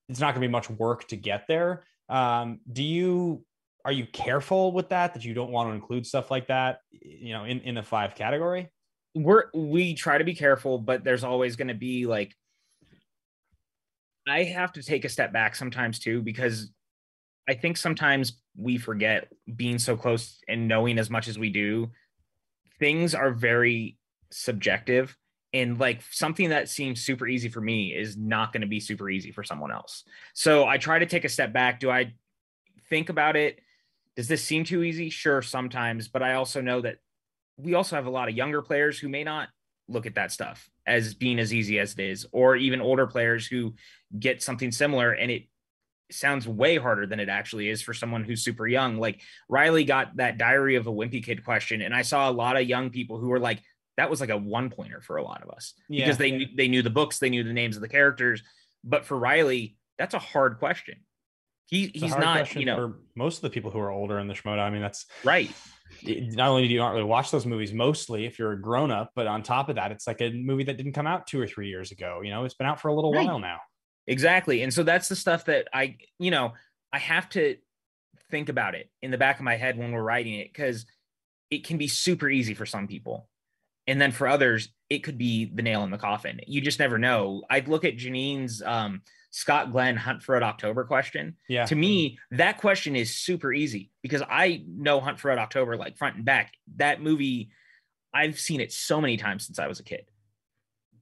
it's not going to be much work to get there. Um, do you, are you careful with that, that you don't want to include stuff like that, you know, in, in the five category? We're, we try to be careful, but there's always going to be like, I have to take a step back sometimes too, because I think sometimes we forget being so close and knowing as much as we do. Things are very subjective. And like something that seems super easy for me is not going to be super easy for someone else. So I try to take a step back. Do I think about it? Does this seem too easy? Sure, sometimes. But I also know that we also have a lot of younger players who may not look at that stuff as being as easy as it is, or even older players who get something similar and it sounds way harder than it actually is for someone who's super young. Like Riley got that Diary of a Wimpy Kid question, and I saw a lot of young people who were like, that was like a one pointer for a lot of us yeah, because they they knew the books, they knew the names of the characters. But for Riley, that's a hard question. He he's not, you know, most of the people who are older in the Schmoedown. I mean, that's right. Not only do you not really watch those movies mostly if you're a grown up, but on top of that, it's like a movie that didn't come out two or three years ago. You know, it's been out for a little right. while now. Exactly. And so that's the stuff that I, you know, I have to think about it in the back of my head when we're writing it because it can be super easy for some people. And then for others, it could be the nail in the coffin. You just never know. I'd look at Janine's um, Scott Glenn Hunt for Red October question. Yeah. To me, that question is super easy because I know Hunt for Red October like front and back. That movie, I've seen it so many times since I was a kid.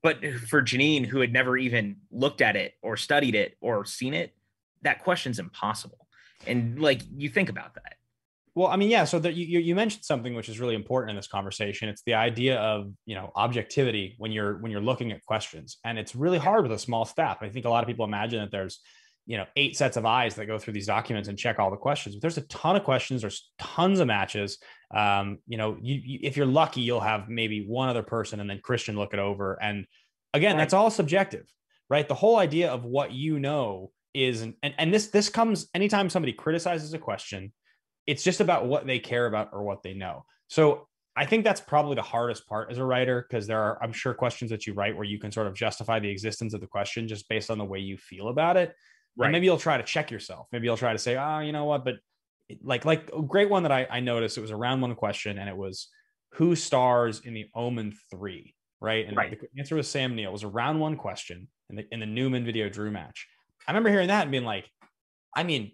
But for Janine, who had never even looked at it or studied it or seen it, that question's impossible. And like you think about that. Well, I mean, yeah. So that you you mentioned something which is really important in this conversation. It's the idea of you know objectivity when you're when you're looking at questions, and it's really hard with a small staff. I think a lot of people imagine that there's you know eight sets of eyes that go through these documents and check all the questions but there's a ton of questions there's tons of matches um, you know you, you, if you're lucky you'll have maybe one other person and then Kristian look it over and again right. that's all subjective right the whole idea of what you know is and and this this comes anytime somebody criticizes a question, it's just about what they care about or what they know. So I think that's probably the hardest part as a writer because there are, I'm sure, questions that you write where you can sort of justify the existence of the question just based on the way you feel about it. Right. And maybe you'll try to check yourself. Maybe you'll try to say, oh, you know what? But like, like a great one that I, I noticed, it was a round one question and it was who stars in the Omen 3, right? And right. the answer was Sam Neill. It was a round one question in the, in the Newman Video-Drew match. I remember hearing that and being like, I mean,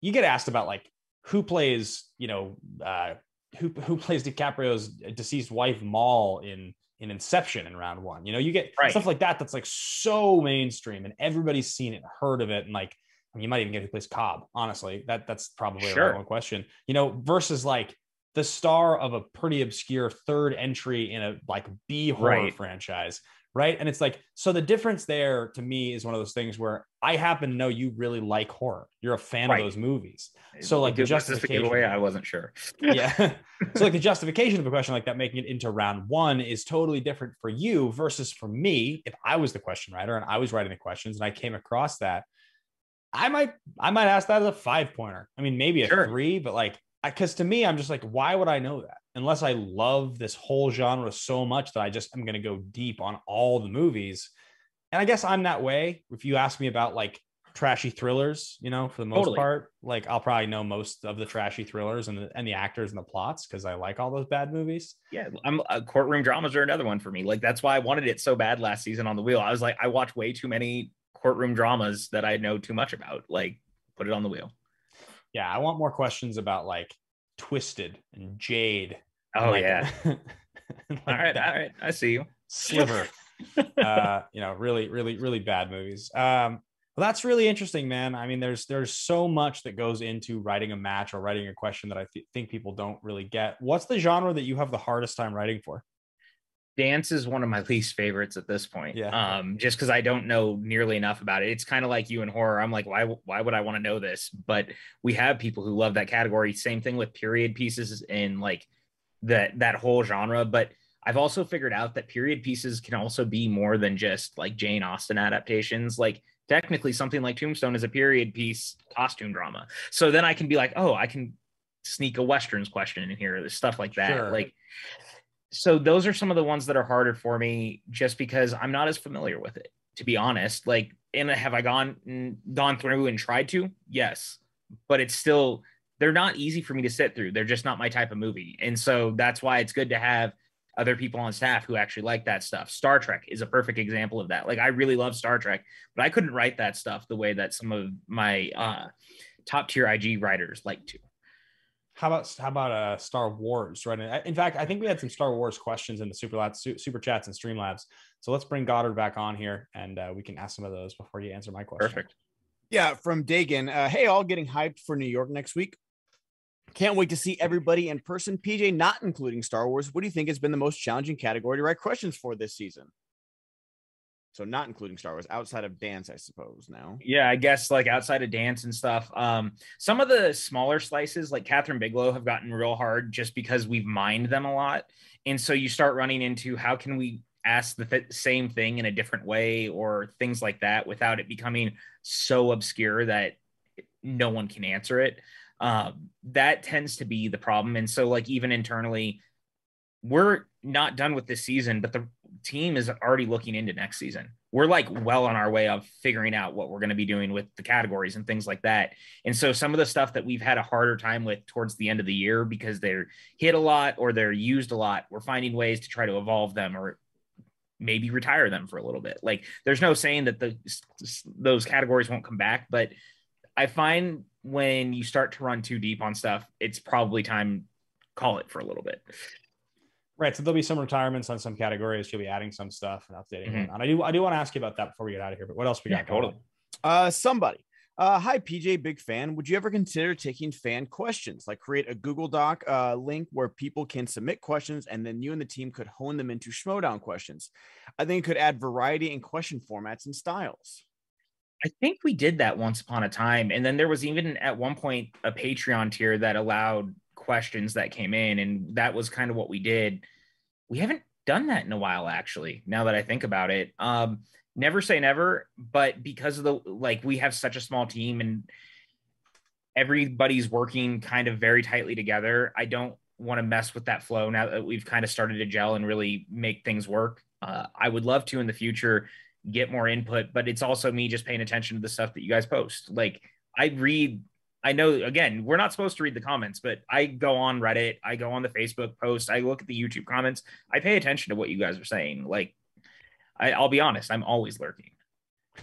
you get asked about like who plays, you know, uh, who who plays DiCaprio's deceased wife Mal in in Inception in round one. You know, you get right. stuff like that that's like so mainstream and everybody's seen it, heard of it, and like I mean, you might even get who plays Cobb. Honestly, that that's probably sure. a question. You know, versus like the star of a pretty obscure third entry in a like B horror right. franchise right? And it's like, so the difference there to me is one of those things where I happen to know you really like horror. You're a fan right. of those movies. So like the justification away, I wasn't sure. yeah. so like the justification of a question like that, making it into round one is totally different for you versus for me. If I was the question writer and I was writing the questions and I came across that, I might I might ask that as a five pointer. I mean, maybe a sure. three, but like because to me, I'm just like, why would I know that? Unless I love this whole genre so much that I just am going to go deep on all the movies. And I guess I'm that way. If you ask me about like trashy thrillers, you know, for the most totally. part, like I'll probably know most of the trashy thrillers and the, and the actors and the plots because I like all those bad movies. Yeah, I'm uh, courtroom dramas are another one for me. Like that's why I wanted it so bad last season on the wheel. I was like, I watch way too many courtroom dramas that I know too much about. Like, put it on the wheel yeah, I want more questions about like Twisted and Jade. Oh like, yeah. like all right, all right. I see you. Sliver. uh, you know, really, really, really bad movies. Um, well, that's really interesting, man. I mean, there's there's so much that goes into writing a match or writing a question that I th- think people don't really get. What's the genre that you have the hardest time writing for? Dance is one of my least favorites at this point. Yeah. Um, just because I don't know nearly enough about it. It's kind of like you in horror. I'm like, why why would I want to know this? But we have people who love that category. Same thing with period pieces and like that that whole genre. But I've also figured out that period pieces can also be more than just like Jane Austen adaptations. Like technically something like Tombstone is a period piece costume drama. So then I can be like, oh, I can sneak a westerns question in here, stuff like that. Sure. Like so those are some of the ones that are harder for me just because I'm not as familiar with it, to be honest. Like, and have I gone gone through and tried to? Yes, but it's still they're not easy for me to sit through. They're just not my type of movie, and so that's why it's good to have other people on staff who actually like that stuff. Star Trek is a perfect example of that. Like, I really love Star Trek, but I couldn't write that stuff the way that some of my uh, top tier IG writers like to how about how about uh Star Wars? Right. In fact, I think we had some Star Wars questions in the super labs, super chats and Streamlabs. So let's bring Goddard back on here, and uh, we can ask some of those before you answer my question. Perfect. Yeah, from Dagan. Uh, hey, all getting hyped for New York next week. Can't wait to see everybody in person. PJ, not including Star Wars. What do you think has been the most challenging category to write questions for this season? So not including Star Wars, outside of dance, I suppose. Now, yeah, I guess like outside of dance and stuff. Um, some of the smaller slices, like Kathryn Bigelow, have gotten real hard just because we've mined them a lot, and so you start running into how can we ask the th- same thing in a different way or things like that without it becoming so obscure that no one can answer it. Um, that tends to be the problem, and so like even internally, we're not done with this season, but the team is already looking into next season. We're like well on our way of figuring out what we're going to be doing with the categories and things like that. And so some of the stuff that we've had a harder time with towards the end of the year because they're hit a lot or they're used a lot, we're finding ways to try to evolve them or maybe retire them for a little bit. Like there's no saying that the those categories won't come back, but I find when you start to run too deep on stuff, it's probably time call it for a little bit. Right. So there'll be some retirements on some categories. You'll be adding some stuff and updating. Mm-hmm. And I do I do want to ask you about that before we get out of here. But what else we got? Yeah, totally. Uh, somebody. Uh, hi, PJ, big fan. Would you ever consider taking fan questions, like create a Google Doc uh, link where people can submit questions and then you and the team could hone them into Schmoedown questions? I think it could add variety in question formats and styles. I think we did that once upon a time. And then there was even at one point a Patreon tier that allowed questions that came in and that was kind of what we did we haven't done that in a while, actually, now that I think about it. Um, never say never, but because of the like, we have such a small team and everybody's working kind of very tightly together. I don't want to mess with that flow now that we've kind of started to gel and really make things work. Uh, I would love to in the future get more input, but it's also me just paying attention to the stuff that you guys post. Like I read, I know again, we're not supposed to read the comments, but I go on Reddit, I go on the Facebook post, I look at the YouTube comments, I pay attention to what you guys are saying. Like I, I'll be honest, I'm always lurking.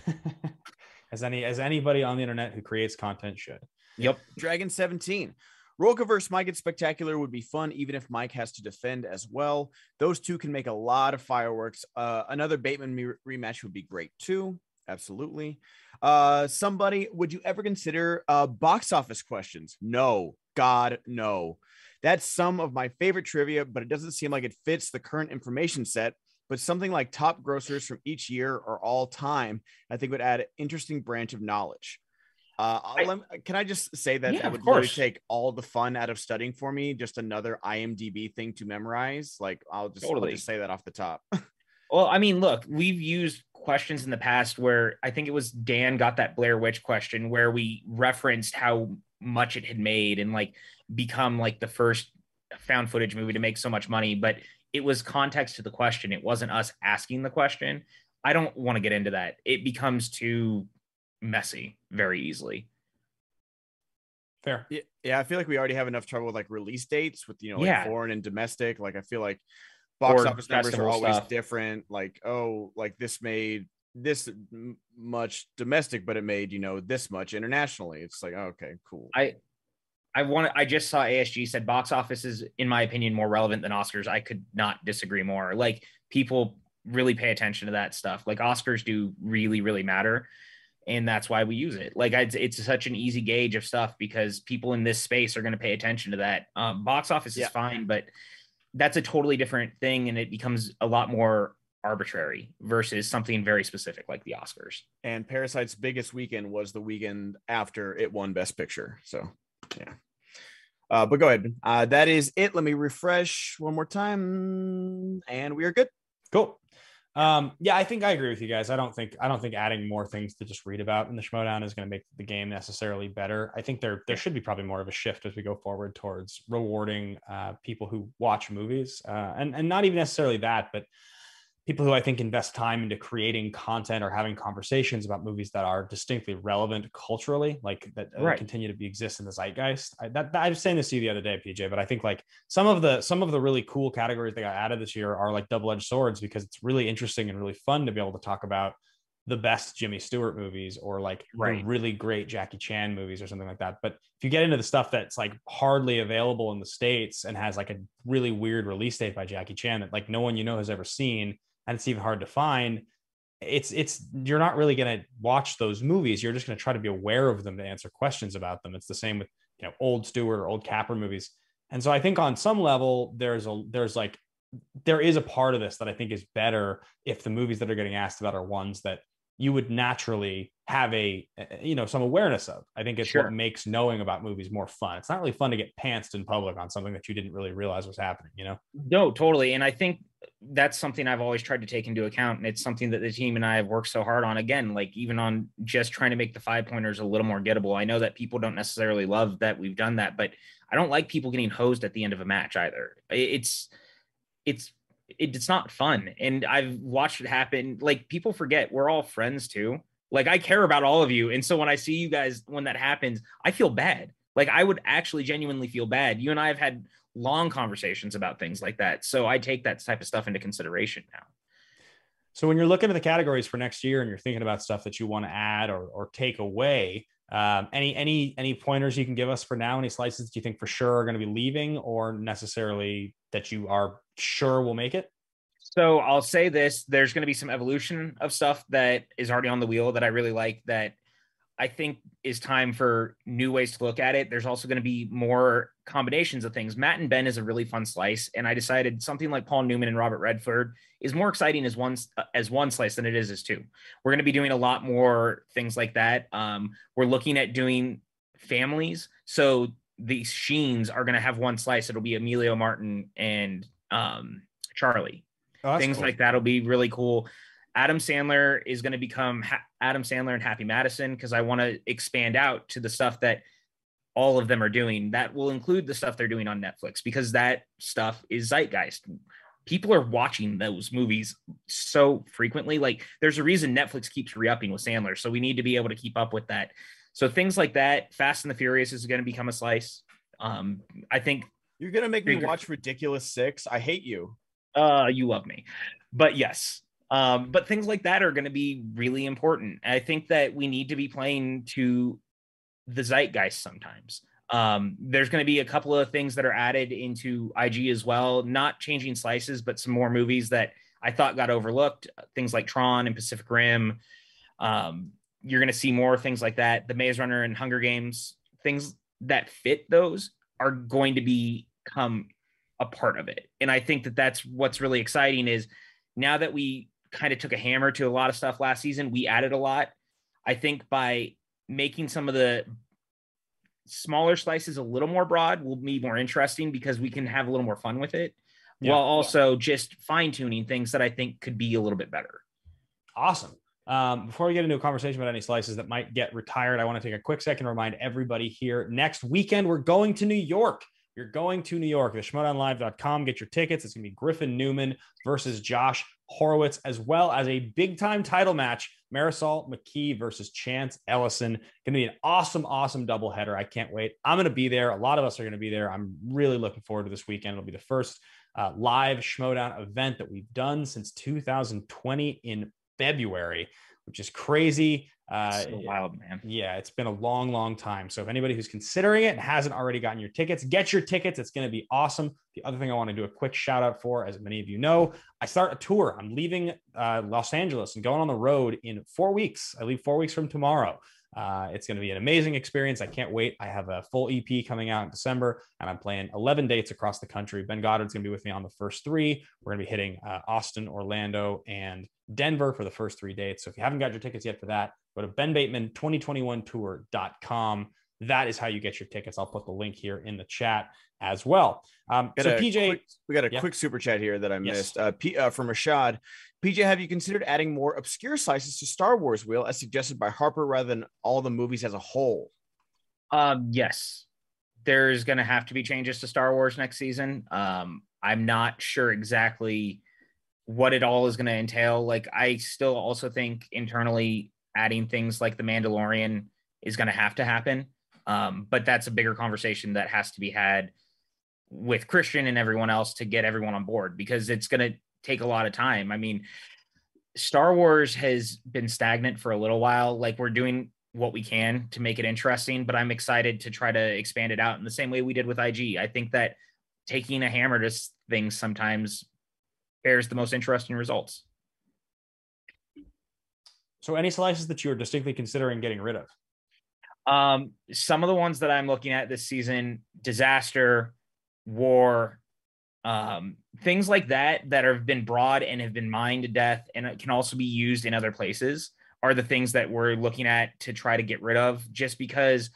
as any as anybody on the internet who creates content should. Yep. Dragon 17. Rocha versus Mike at Spectacular would be fun, even if Mike has to defend as well. Those two can make a lot of fireworks. Uh, another Bateman rematch would be great too. Absolutely. Uh, somebody, would you ever consider uh, box office questions? No, God, no. That's some of my favorite trivia, but it doesn't seem like it fits the current information set. But something like top grossers from each year or all time, I think would add an interesting branch of knowledge. Uh, I, let, can I just say that yeah, that would really take all the fun out of studying for me? Just another IMDb thing to memorize. Like I'll just, totally. I'll just say that off the top. well, I mean, look, we've used questions in the past where I think it was Dan got that Blair Witch question where we referenced how much it had made and like become like the first found footage movie to make so much money, but it was context to the question. It wasn't us asking the question. I don't want to get into that. It becomes too messy very easily. Fair. Yeah, yeah, I feel like we already have enough trouble with like release dates with you know like yeah. foreign and domestic. Like I feel like box office numbers are always stuff. different. Like oh, like this made this much domestic, but it made you know this much internationally. It's like oh, okay, cool. I I want I just saw ASG said box office is in my opinion more relevant than Oscars. I could not disagree more. Like people really pay attention to that stuff. Like Oscars do really really matter and that's why we use it. Like it's, it's such an easy gauge of stuff because people in this space are going to pay attention to that. Um, box office Yeah. is fine, but that's a totally different thing, and it becomes a lot more arbitrary versus something very specific like the Oscars. and Parasite's biggest weekend was the weekend after it won Best Picture. So, yeah. Uh, but go ahead. Uh, that is it. Let me refresh one more time, and we are good. Cool. Um, yeah, I think I agree with you guys. I don't think I don't think adding more things to just read about in the Schmoedown is going to make the game necessarily better. I think there there should be probably more of a shift as we go forward towards rewarding uh, people who watch movies, uh, and and not even necessarily that, but people who I think invest time into creating content or having conversations about movies that are distinctly relevant culturally, like that uh, Right. continue to be exist in the zeitgeist. I, that, that- I was saying this to you the other day, PJ, but I think like some of the some of the really cool categories that got added this year are like double-edged swords because it's really interesting and really fun to be able to talk about the best Jimmy Stewart movies or like Right. the really great Jackie Chan movies or something like that. But if you get into the stuff that's like hardly available in the States and has like a really weird release date by Jackie Chan that like no one you know has ever seen, and it's even hard to find, it's it's you're not really gonna watch those movies. You're just gonna try to be aware of them to answer questions about them. It's the same with you know old Stewart or old Capra movies. And so I think on some level there's a there's like there is a part of this that I think is better if the movies that are getting asked about are ones that you would naturally have a you know some awareness of. I think it's Sure. what makes knowing about movies more fun. It's not really fun to get pantsed in public on something that you didn't really realize was happening, you know? No, totally. And I think that's something I've always tried to take into account. And it's something that the team and I have worked so hard on. Again, like even on just trying to make the five pointers a little more gettable. I know that people don't necessarily love that we've done that, but I don't like people getting hosed at the end of a match either. It's, it's, it's not fun. And I've watched it happen. Like people forget we're all friends too. Like I care about all of you. And so when I see you guys, when that happens, I feel bad. Like I would actually genuinely feel bad. You and I have had long conversations about things like that. So I take that type of stuff into consideration now. So when you're looking at the categories for next year and you're thinking about stuff that you want to add or, or take away, um, any any any pointers you can give us for now? Any slices that you think for sure are going to be leaving, or necessarily that you are sure will make it? So I'll say this there's going to be some evolution of stuff that is already on the wheel that I really like that I think is time for new ways to look at it. There's also going to be more combinations of things. Matt and Ben is a really fun slice, and I decided something like Paul Newman and Robert Redford is more exciting as one as one slice than it is as two. We're going to be doing a lot more things like that. Um, we're looking at doing families, so the Sheens are going to have one slice. It'll be Emilio Martin and um, Charlie Oh, things cool. like that'll be really cool. Adam Sandler is going to become ha- Adam Sandler and Happy Madison because I want to expand out to the stuff that all of them are doing. That will include the stuff they're doing on Netflix because that stuff is zeitgeist. People are watching those movies so frequently. Like, there's a reason Netflix keeps re-upping with Sandler, so we need to be able to keep up with that. So things like that, Fast and the Furious is going to become a slice. Um, I think You're gonna make me watch Ridiculous Six. I hate you. uh you love me but yes um but things like that are going to be really important i think that we need to be playing to the zeitgeist sometimes um there's going to be a couple of things that are added into ig as well not changing slices but some more movies that i thought got overlooked things like tron and pacific rim um you're going to see more things like that the maze runner and hunger games things that fit those are going to become a part of it. And I think that that's what's really exciting is now that we kind of took a hammer to a lot of stuff last season, we added a lot. I think by making some of the smaller slices a little more broad will be more interesting because we can have a little more fun with it Yeah. while also just fine tuning things that I think could be a little bit better. Awesome. Um, before we get into a conversation about any slices that might get retired, I want to take a quick second to remind everybody here next weekend, we're going to New York. You're going to New York, the schmoedownlive.com. Get your tickets. It's going to be Griffin Newman versus Josh Horowitz, as well as a big time title match Marisol McKee versus Chance Ellison. Going to be an awesome, awesome doubleheader. I can't wait. I'm going to be there. A lot of us are going to be there. I'm really looking forward to this weekend. It'll be the first uh, live Schmoedown event that we've done since 2020 in February, which is crazy. Uh, so wild, man. yeah, it's been a long, long time. So if anybody who's considering it and hasn't already gotten your tickets, get your tickets. It's going to be awesome. The other thing I want to do a quick shout out for, as many of you know, I start a tour. I'm leaving uh, Los Angeles and going on the road in four weeks. I leave four weeks from tomorrow. Uh, it's going to be an amazing experience. I can't wait. I have a full EP coming out in December, and I'm playing 11 dates across the country. Ben Goddard's going to be with me on the first three. We're going to be hitting uh, Austin, Orlando, and Denver for the first three dates. So if you haven't got your tickets yet for that, go to benbateman2021tour.com. That is how you get your tickets. I'll put the link here in the chat as well. Um, Got so a PJ, quick- we got a Yeah. quick super chat here that I Yes. missed. Uh, P, uh, from Rashad. PJ, have you considered adding more obscure slices to Star Wars Wheel as suggested by Harper rather than all the movies as a whole? Um, yes, there's going to have to be changes to Star Wars next season. Um, I'm not sure exactly what it all is going to entail. Like, I still also think internally adding things like the Mandalorian is going to have to happen. Um, but that's a bigger conversation that has to be had with Kristian and everyone else to get everyone on board because it's going to take a lot of time. I mean, Star Wars has been stagnant for a little while. Like, we're doing what we can to make it interesting, but I'm excited to try to expand it out in the same way we did with IG. I think that taking a hammer to things sometimes bears the most interesting results. so any slices that you're distinctly considering getting rid of? Um, some of the ones that I'm looking at this season, disaster, war, um, things like that that have been broad and have been mined to death and it can also be used in other places are the things that we're looking at to try to get rid of just because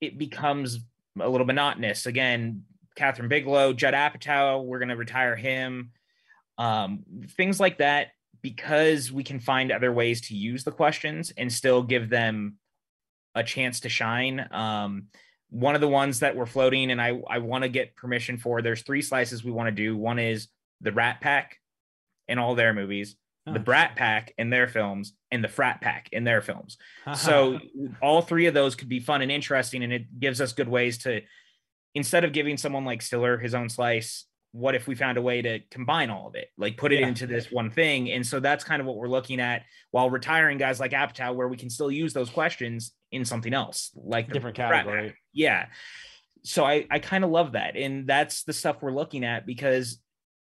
it becomes a little monotonous. Again, Kathryn Bigelow, Judd Apatow, we're going to retire him. Um, things like that, because we can find other ways to use the questions and still give them a chance to shine. Um, one of the ones that we're floating, and I, I want to get permission for, there's three slices we want to do. One is the Rat Pack and all their movies, the Brat Pack in their films, and the Frat Pack in their films. So all three of those could be fun and interesting, and it gives us good ways to instead of giving someone like Stiller his own slice, what if we found a way to combine all of it, like put it Yeah. into this one thing? And so that's kind of what we're looking at while retiring guys like Apatow, where we can still use those questions in something else, like different category. Yeah. So I, I kind of love that. And that's the stuff we're looking at because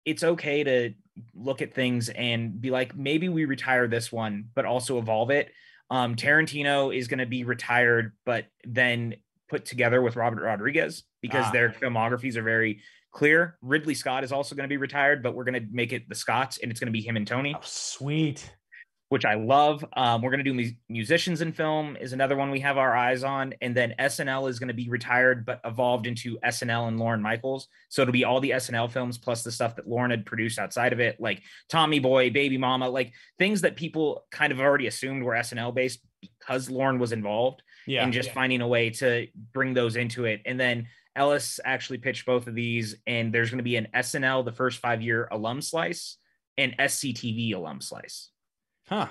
it's okay to look at things and be like, maybe we retire this one, but also evolve it. Um, Tarantino is going to be retired, but then put together with Robert Rodriguez because Ah. their filmographies are very clear. Ridley Scott is also going to be retired, but we're going to make it the Scotts and it's going to be him and Tony. Oh, sweet. which I love. Um, we're going to do mu- musicians in film is another one we have our eyes on, and then SNL is going to be retired but evolved into SNL and Lorne Michaels. So it'll be all the SNL films plus the stuff that Lorne had produced outside of it, like Tommy Boy, Baby Mama, like things that people kind of already assumed were SNL based because Lorne was involved, Yeah. and just finding a way to bring those into it, and then. Ellis actually pitched both of these, and there's going to be an SNL the first five year alum slice and SCTV alum slice. huh.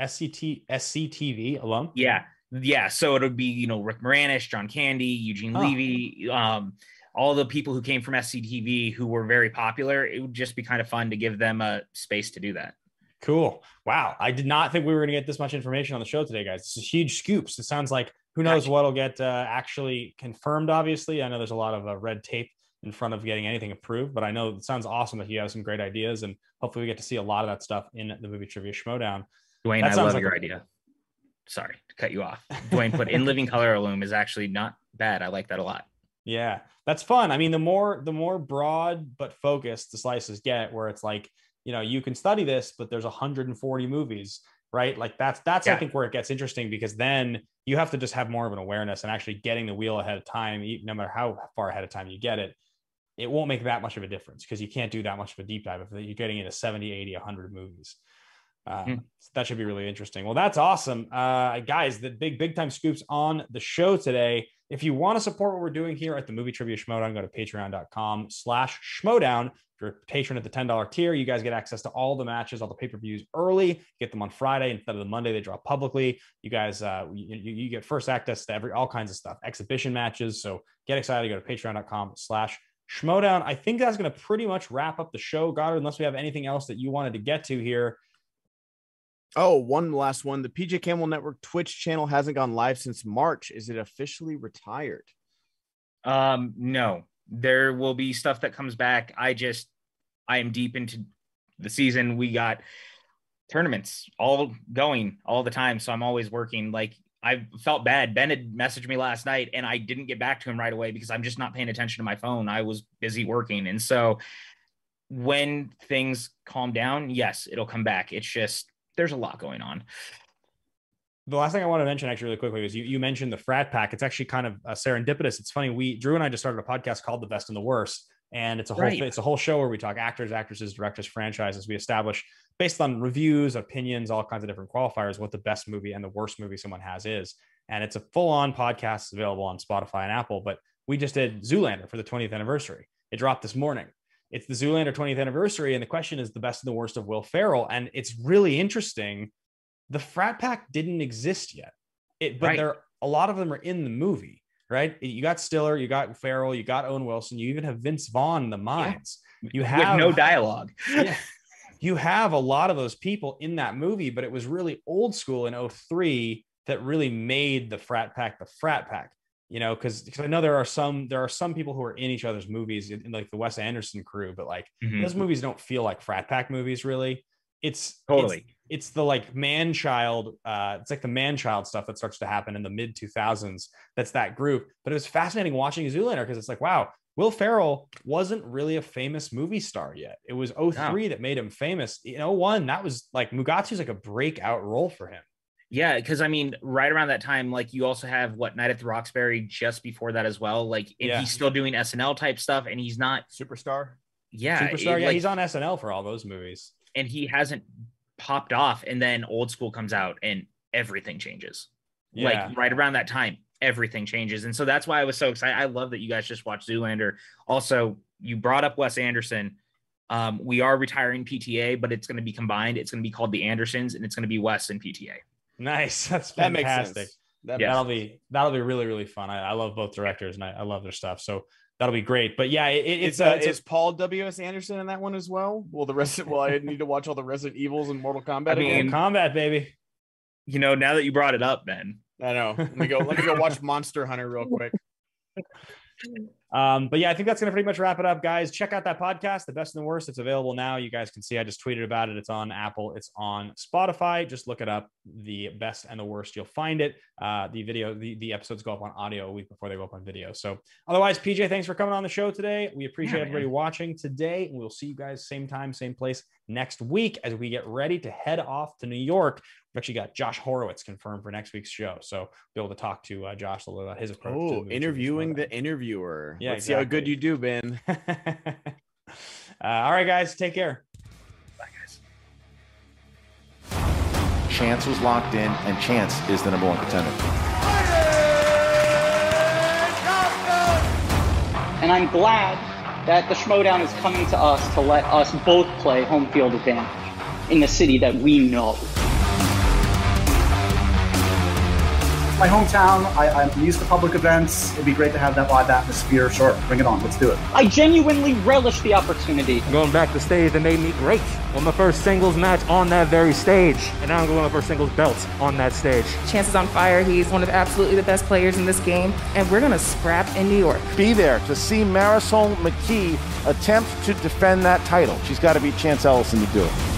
SCT SCTV alum. Yeah, yeah. So it'll be you know Rick Moranis, John Candy, Eugene Oh. Levy, um, all the people who came from SCTV who were very popular. It would just be kind of fun to give them a space to do that. Cool. Wow. I did not think we were going to get this much information on the show today, guys. This is huge scoops. It sounds like who knows what'll get uh, actually confirmed. Obviously, I know there's a lot of uh, red tape in front of getting anything approved, but I know it sounds awesome that you have some great ideas, and hopefully we get to see a lot of that stuff in the movie trivia showdown. Dwayne, That I love like your a- idea. Sorry to cut you off. Dwayne put in living color alum is actually not bad. I like that a lot. Yeah, that's fun. I mean, the more the more broad but focused the slices get, where it's like, you know, you can study this, but there's 140 movies, right? Like that's that's I think where it gets interesting because then you have to just have more of an awareness and actually getting the wheel ahead of time, no matter how far ahead of time you get it. It won't make that much of a difference because you can't do that much of a deep dive if you're getting into 70, 80, 100 movies. Um, Hmm. so that should be really interesting. Well, that's awesome. Uh, guys, the big, big time scoops on the show today. If you want to support what we're doing here at the Movie Trivia Schmoedown, go to patreon.com slash schmoedown. If you're a patron at the $10 tier, you guys get access to all the matches, all the pay-per-views early. Get them on Friday instead of the Monday they drop publicly. You guys, uh, you, you, get first access to every all kinds of stuff, exhibition matches. So get excited. Go to patreon.com slash schmoedown. I think that's going to pretty much wrap up the show, Goddard, unless we have anything else that you wanted to get to here. Oh, one last one. The PJ Camel Network Twitch channel hasn't gone live since March. Is it officially retired? Um, no, there will be stuff that comes back. I just, I am deep into the season. We got tournaments all going all the time. So I'm always working. Like I felt bad. Ben had messaged me last night and I didn't get back to him right away because I'm just not paying attention to my phone. I was busy working. And so when things calm down, yes, it'll come back. It's just, there's a lot going on. the last thing I want to mention actually really quickly is you, you mentioned the frat pack. It's actually kind of uh, serendipitous. It's funny. We Drew and I just started a podcast called The Best and the Worst, and it's a whole Right. it's a whole show where we talk actors, actresses, directors, franchises. We establish based on reviews, opinions, all kinds of different qualifiers what the best movie and the worst movie someone has is. And it's a full on podcast available on Spotify and Apple. But we just did Zoolander for the 20th anniversary. It dropped this morning. It's the Zoolander 20th anniversary, and the question is the best and the worst of Will Ferrell. And it's really interesting the frat pack didn't exist yet. It, but Right. there a lot of them are in the movie, right? You got Stiller, you got Ferrell, you got Owen Wilson, you even have Vince Vaughn in the mines. You have With no dialogue. yeah. You have a lot of those people in that movie, but it was really old school in 03 that really made the frat pack the frat pack. You know, because because I know there are some there are some people who are in each other's movies, in, in like the Wes Anderson crew, but like Mhm. those movies don't feel like frat pack movies really. It's Totally. it's, it's the like man child uh it's like the man child stuff that starts to happen in the mid 2000s that's that group but it was fascinating watching zoolander because it's like wow will ferrell wasn't really a famous movie star yet it was 03 that made him famous in 01 that was like mugatu's like a breakout role for him Yeah, because I mean, right around that time, like you also have what Night at the Roxbury just before that as well. Like, Yeah. he's still doing SNL type stuff, and he's not. Superstar. Yeah, superstar it, yeah like- he's on snl for all those movies and he hasn't popped off. And then Old School comes out, and everything changes. yeah Like right around that time, everything changes, and so that's why I was so excited. I love that you guys just watched Zoolander. Also, you brought up Wes Anderson. Um, we are retiring PTA, but it's going to be combined. It's going to be called the Andersons, and it's going to be Wes and PTA. Nice that's That makes fantastic sense. That Yeah. that'll be that'll be really really fun I, I love both directors and I, I love their stuff so that'll be great but yeah it, it- it's uh, a, it's is Paul W. S. Anderson in that one as well? Well, the rest of well, I need to watch all the Resident Evils and Mortal Kombat. I mean, again. combat baby You know, now that you brought it up, Ben, I know. Let me go. Let me go watch Monster Hunter real quick. Um, but yeah, I think that's going to pretty much wrap it up, guys. Check out that podcast, The Best and the Worst. It's available now. You guys can see I just tweeted about it. It's on Apple, it's on Spotify. Just look it up, The Best and the Worst. You'll find it. Uh, the video, the, the episodes go up on audio a week before they go up on video. So otherwise, PJ, thanks for coming on the show today. We appreciate yeah, everybody man. watching today. And we'll see you guys same time, same place next week as we get ready to head off to New York. We've actually got Josh Horowitz confirmed for next week's show. So be able to talk to uh, Josh a little about his approach. Oh, interviewing the interviewer. Yeah, Let's exactly. see how good you do, Ben. uh, all right, guys, take care. Bye, guys. Chance was locked in, and Chance is the number one contender. And I'm glad that the Schmoedown is coming to us to let us both play home field advantage in the city that we know. My hometown. I, am used to public events. It'd be great to have that live atmosphere. Sure, bring it on. Let's do it. I genuinely relish the opportunity. Going back to stage that made me great. On my first singles match on that very stage, and now I'm going my first singles belt on that stage. Chance is on fire. He's one of absolutely the best players in this game, and we're gonna scrap in New York. Be there to see Marisol McKee attempt to defend that title. She's got to beat Chance Ellison to do it.